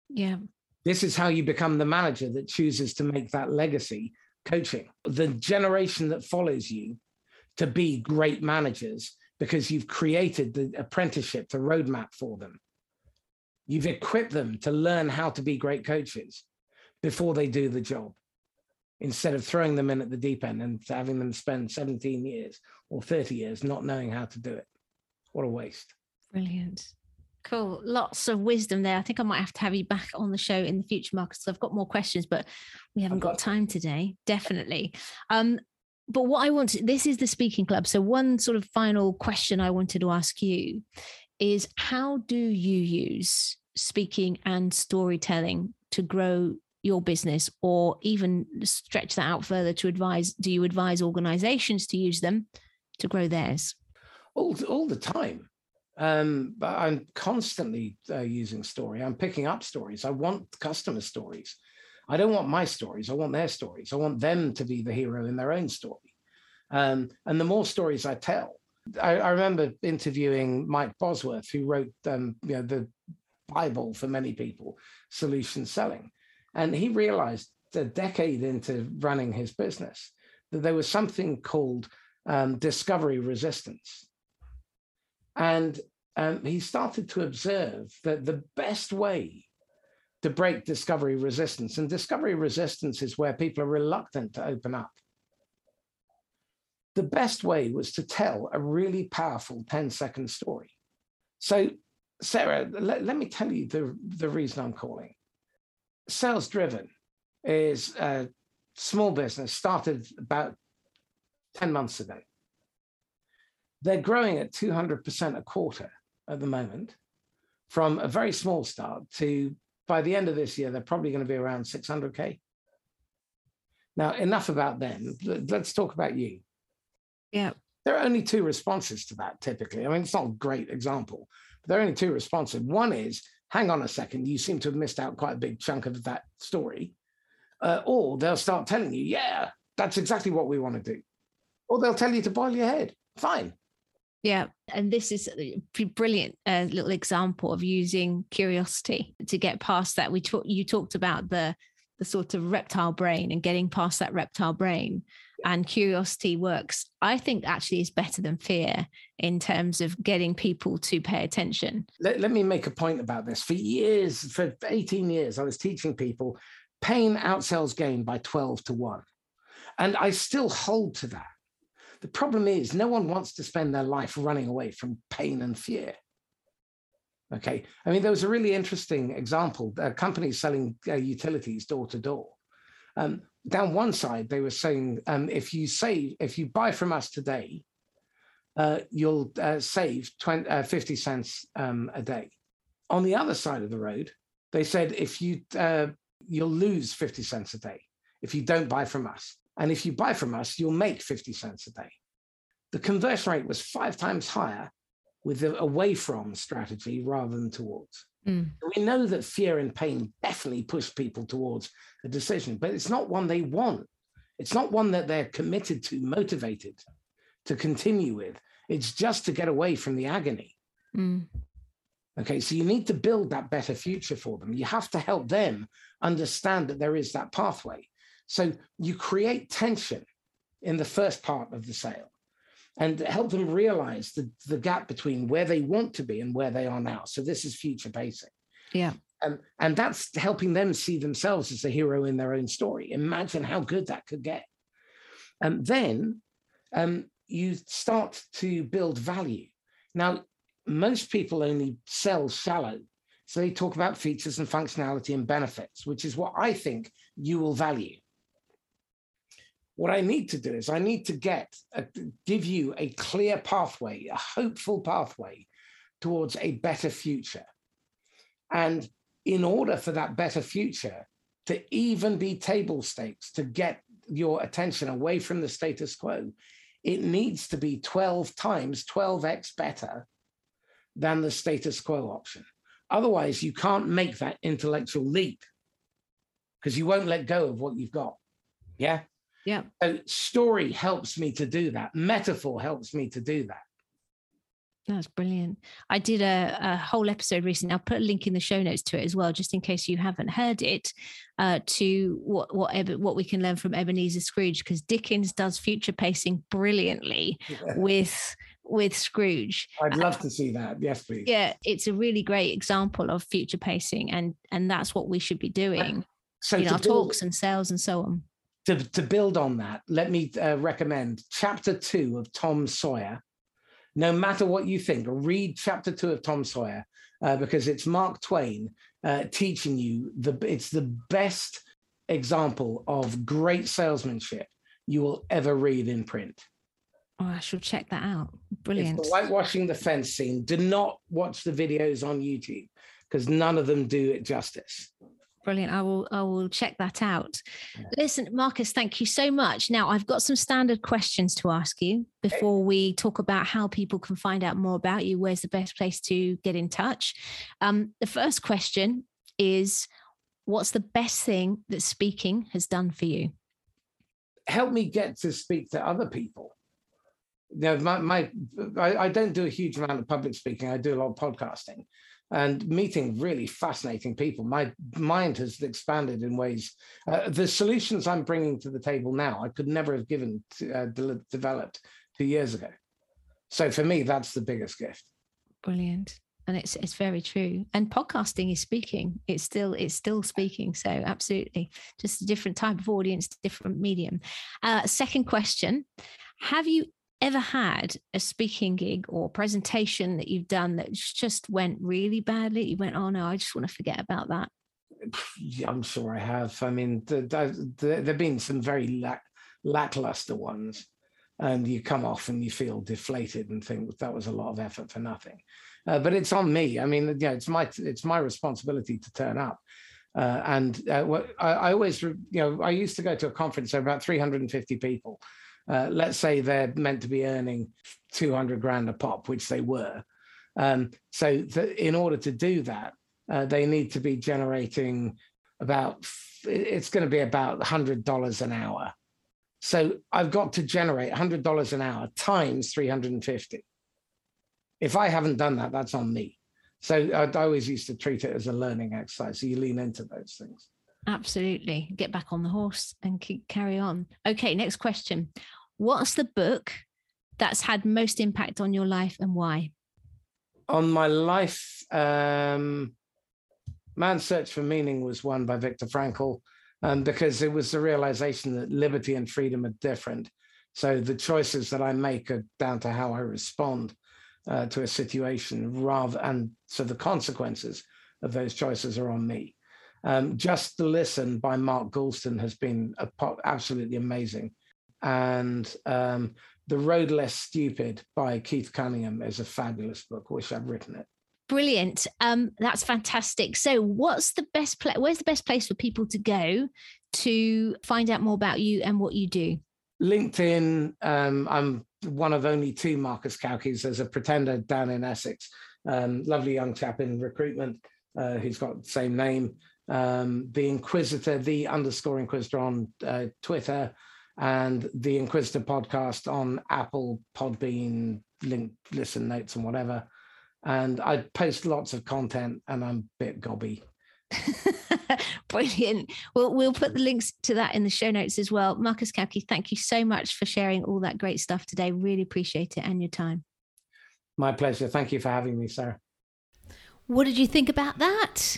Yeah. This is how you become the manager that chooses to make that legacy coaching. The generation that follows you to be great managers because you've created the apprenticeship, the roadmap for them. You've equipped them to learn how to be great coaches before they do the job, instead of throwing them in at the deep end and having them spend 17 years or 30 years not knowing how to do it. What a waste. Brilliant. Cool. Lots of wisdom there. I think I might have to have you back on the show in the future, Marcus. I've got more questions, but we haven't got time today. Definitely. Um, but what I want to, this is the speaking club. So one sort of final question I wanted to ask you is how do you use speaking and storytelling to grow your business or even stretch that out further to advise do you advise organizations to use them to grow theirs all, all the time um, but i'm constantly uh, using story. I'm picking up stories. I want customer stories. I don't want my stories. I want their stories. I want them to be the hero in their own story. Um, and the more stories i tell I, I, remember interviewing mike bosworth who wrote um, you know the bible for many people solution selling. And he realized a decade into running his business that there was something called um, discovery resistance. And um, he started to observe that the best way to break discovery resistance, and discovery resistance is where people are reluctant to open up. The best way was to tell a really powerful 10 second story. So, Sarah, let, let me tell you the, the reason I'm calling. Sales Driven is a small business started about 10 months ago. They're growing at 200% a quarter at the moment from a very small start to by the end of this year, they're probably going to be around 600K. Now, enough about them. Let's talk about you. Yeah. There are only two responses to that typically. I mean, it's not a great example, but there are only two responses. One is hang on a second, you seem to have missed out quite a big chunk of that story. Uh, or they'll start telling you, yeah, that's exactly what we want to do. Or they'll tell you to boil your head. Fine. Yeah. And this is a brilliant uh, little example of using curiosity to get past that. We talked, you talked about the, the sort of reptile brain and getting past that reptile brain. And curiosity works i think actually is better than fear in terms of getting people to pay attention. Let, let me make a point about this. For years for 18 years i was teaching people pain outsells gain by 12 to 1 and i still hold to that the problem is no one wants to spend their life running away from pain and fear okay i mean there was a really interesting example a company selling uh, utilities door to door um, down one side, they were saying um, if you save, if you buy from us today, uh, you'll uh, save 20, uh, 50 cents um, a day. On the other side of the road, they said if you uh, you'll lose 50 cents a day if you don't buy from us. And if you buy from us, you'll make 50 cents a day. The conversion rate was five times higher with the away from strategy rather than towards. Mm. We know that fear and pain definitely push people towards a decision, but it's not one they want. It's not one that they're committed to, motivated to continue with. It's just to get away from the agony. Mm. Okay, so you need to build that better future for them. You have to help them understand that there is that pathway. So you create tension in the first part of the sale and help them realize the, the gap between where they want to be and where they are now. So this is future pacing. Yeah. Um, and that's helping them see themselves as a hero in their own story. Imagine how good that could get. And then um, you start to build value. Now, most people only sell shallow. So they talk about features and functionality and benefits, which is what I think you will value. What I need to do is I need to get a, give you a clear pathway, a hopeful pathway towards a better future. And in order for that better future to even be table stakes to get your attention away from the status quo, it needs to be 12 times 12x better than the status quo option. Otherwise, you can't make that intellectual leap because you won't let go of what you've got. Yeah. Yeah. So story helps me to do that. Metaphor helps me to do that. That's brilliant. I did a, a, whole episode recently. I'll put a link in the show notes to it as well, just in case you haven't heard it. Uh, to what what what we can learn from Ebenezer Scrooge, because Dickens does future pacing brilliantly yeah. with with Scrooge. I'd love uh, to see that. Yes, please. Yeah, it's a really great example of future pacing, and and that's what we should be doing. So you know, build, talks and sales and so on. To to build on that, let me uh, recommend chapter two of Tom Sawyer no matter what you think, read chapter two of Tom Sawyer uh, because it's Mark Twain uh, teaching you the. It's the best example of great salesmanship you will ever read in print. Oh, I shall check that out. Brilliant. It's the whitewashing the fence scene. Do not watch the videos on YouTube because none of them do it justice. Brilliant. I will I will check that out. Listen, Marcus, thank you so much. Now I've got some standard questions to ask you before we talk about how people can find out more about you. Where's the best place to get in touch? Um, the first question is what's the best thing that speaking has done for you? Help me get to speak to other people. Know, my, my I, I don't do a huge amount of public speaking. I do a lot of podcasting and meeting really fascinating people. My mind has expanded in ways. Uh, the solutions I'm bringing to the table now, I could never have given to, uh, de- developed two years ago. So for me, that's the biggest gift. Brilliant, and it's it's very true. And podcasting is speaking. It's still it's still speaking. So absolutely, just a different type of audience, different medium. Uh, second question: Have you ever had a speaking gig or presentation that you've done that just went really badly? You went, oh no, I just want to forget about that. I'm sure I have. I mean, there have been some very lack, lackluster ones, and you come off and you feel deflated and think that was a lot of effort for nothing. Uh, but it's on me. I mean, yeah, it's my it's my responsibility to turn up. Uh, and uh, I, I, always, you know, I used to go to a conference, of about 350 people, uh, let's say they're meant to be earning 200 grand a pop, which they were. Um, so th- in order to do that, uh, they need to be generating about, it's going to be about $100 an hour. So I've got to generate $100 an hour times 350. If I haven't done that, that's on me. So I, I always used to treat it as a learning exercise. So you lean into those things. Absolutely. Get back on the horse and keep, carry on. Okay, next question. What's the book that's had most impact on your life and why? On my life, um, Man's Search for Meaning was one by Viktor Frankl, um, because it was the realization that liberty and freedom are different. So the choices that I make are down to how I respond uh, to a situation, rather, and so the consequences of those choices are on me. Um, Just to Listen by Mark Goulston has been pop, absolutely amazing. And um, The Road Less Stupid by Keith Cunningham is a fabulous book. Wish I'd written it. Brilliant. Um, that's fantastic. So, what's the best place? Where's the best place for people to go to find out more about you and what you do? LinkedIn. Um, I'm one of only two Marcus Cauchis. There's a pretender down in Essex, um, lovely young chap in recruitment uh, who's got the same name um, the Inquisitor, the underscore Inquisitor on uh, Twitter, and the Inquisitor podcast on Apple, Podbean, link, listen notes, and whatever. And I post lots of content, and I'm a bit gobby. Brilliant. Well, we'll put the links to that in the show notes as well. Marcus Cauchi, thank you so much for sharing all that great stuff today. Really appreciate it and your time. My pleasure. Thank you for having me, Sarah. What did you think about that?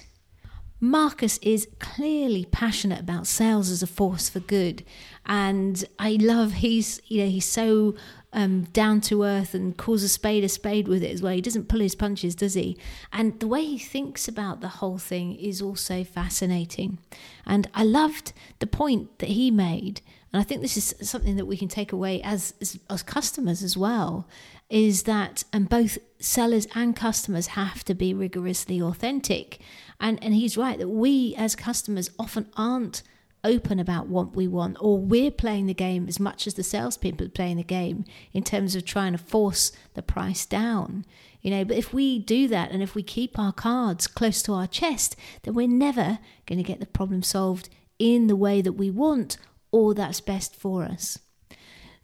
Marcus is clearly passionate about sales as a force for good, and I love he's you know he's so um, down to earth and calls a spade a spade with it as well. He doesn't pull his punches, does he? And the way he thinks about the whole thing is also fascinating. And I loved the point that he made, and I think this is something that we can take away as as, as customers as well. Is that and both sellers and customers have to be rigorously authentic and, and he's right that we as customers often aren't open about what we want, or we're playing the game as much as the salespeople are playing the game in terms of trying to force the price down. You know, but if we do that and if we keep our cards close to our chest, then we're never going to get the problem solved in the way that we want or that's best for us.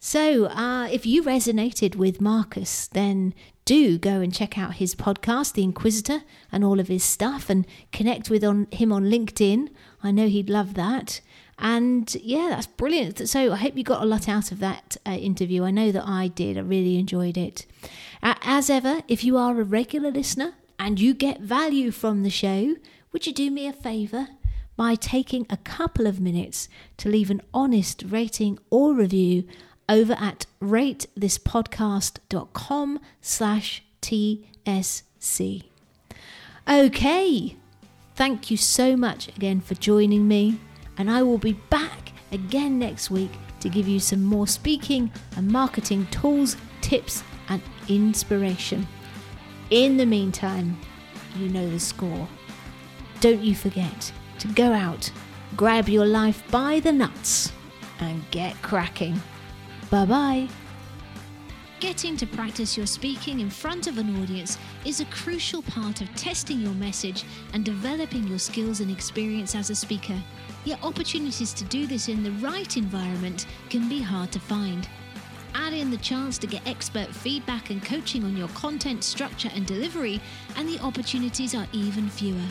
So, uh, if you resonated with Marcus, then do go and check out his podcast, The Inquisitor, and all of his stuff, and connect with on him on LinkedIn. I know he'd love that. And yeah, that's brilliant. So I hope you got a lot out of that uh, interview. I know that I did. I really enjoyed it. Uh, as ever, if you are a regular listener and you get value from the show, would you do me a favour by taking a couple of minutes to leave an honest rating or review over at ratethispodcast.com slash TSC. Okay, thank you so much again for joining me, and I will be back again next week to give you some more speaking and marketing tools, tips, and inspiration. In the meantime, you know the score. Don't you forget to go out, grab your life by the nuts, and get cracking. Bye bye. Getting to practice your speaking in front of an audience is a crucial part of testing your message and developing your skills and experience as a speaker. Yet, opportunities to do this in the right environment can be hard to find. Add in the chance to get expert feedback and coaching on your content structure and delivery, and the opportunities are even fewer.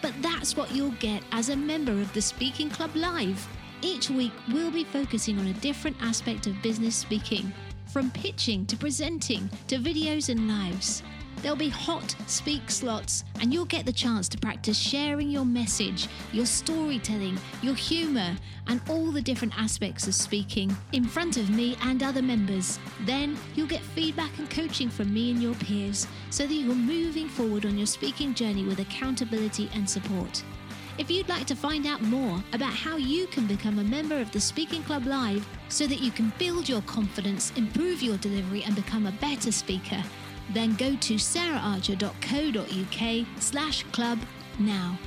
But that's what you'll get as a member of the Speaking Club Live. Each week, we'll be focusing on a different aspect of business speaking, from pitching to presenting to videos and lives. There'll be hot speak slots, and you'll get the chance to practice sharing your message, your storytelling, your humour, and all the different aspects of speaking in front of me and other members. Then you'll get feedback and coaching from me and your peers so that you're moving forward on your speaking journey with accountability and support. If you'd like to find out more about how you can become a member of the Speaking Club Live so that you can build your confidence, improve your delivery, and become a better speaker, then go to saraharcher.co.uk slash club now.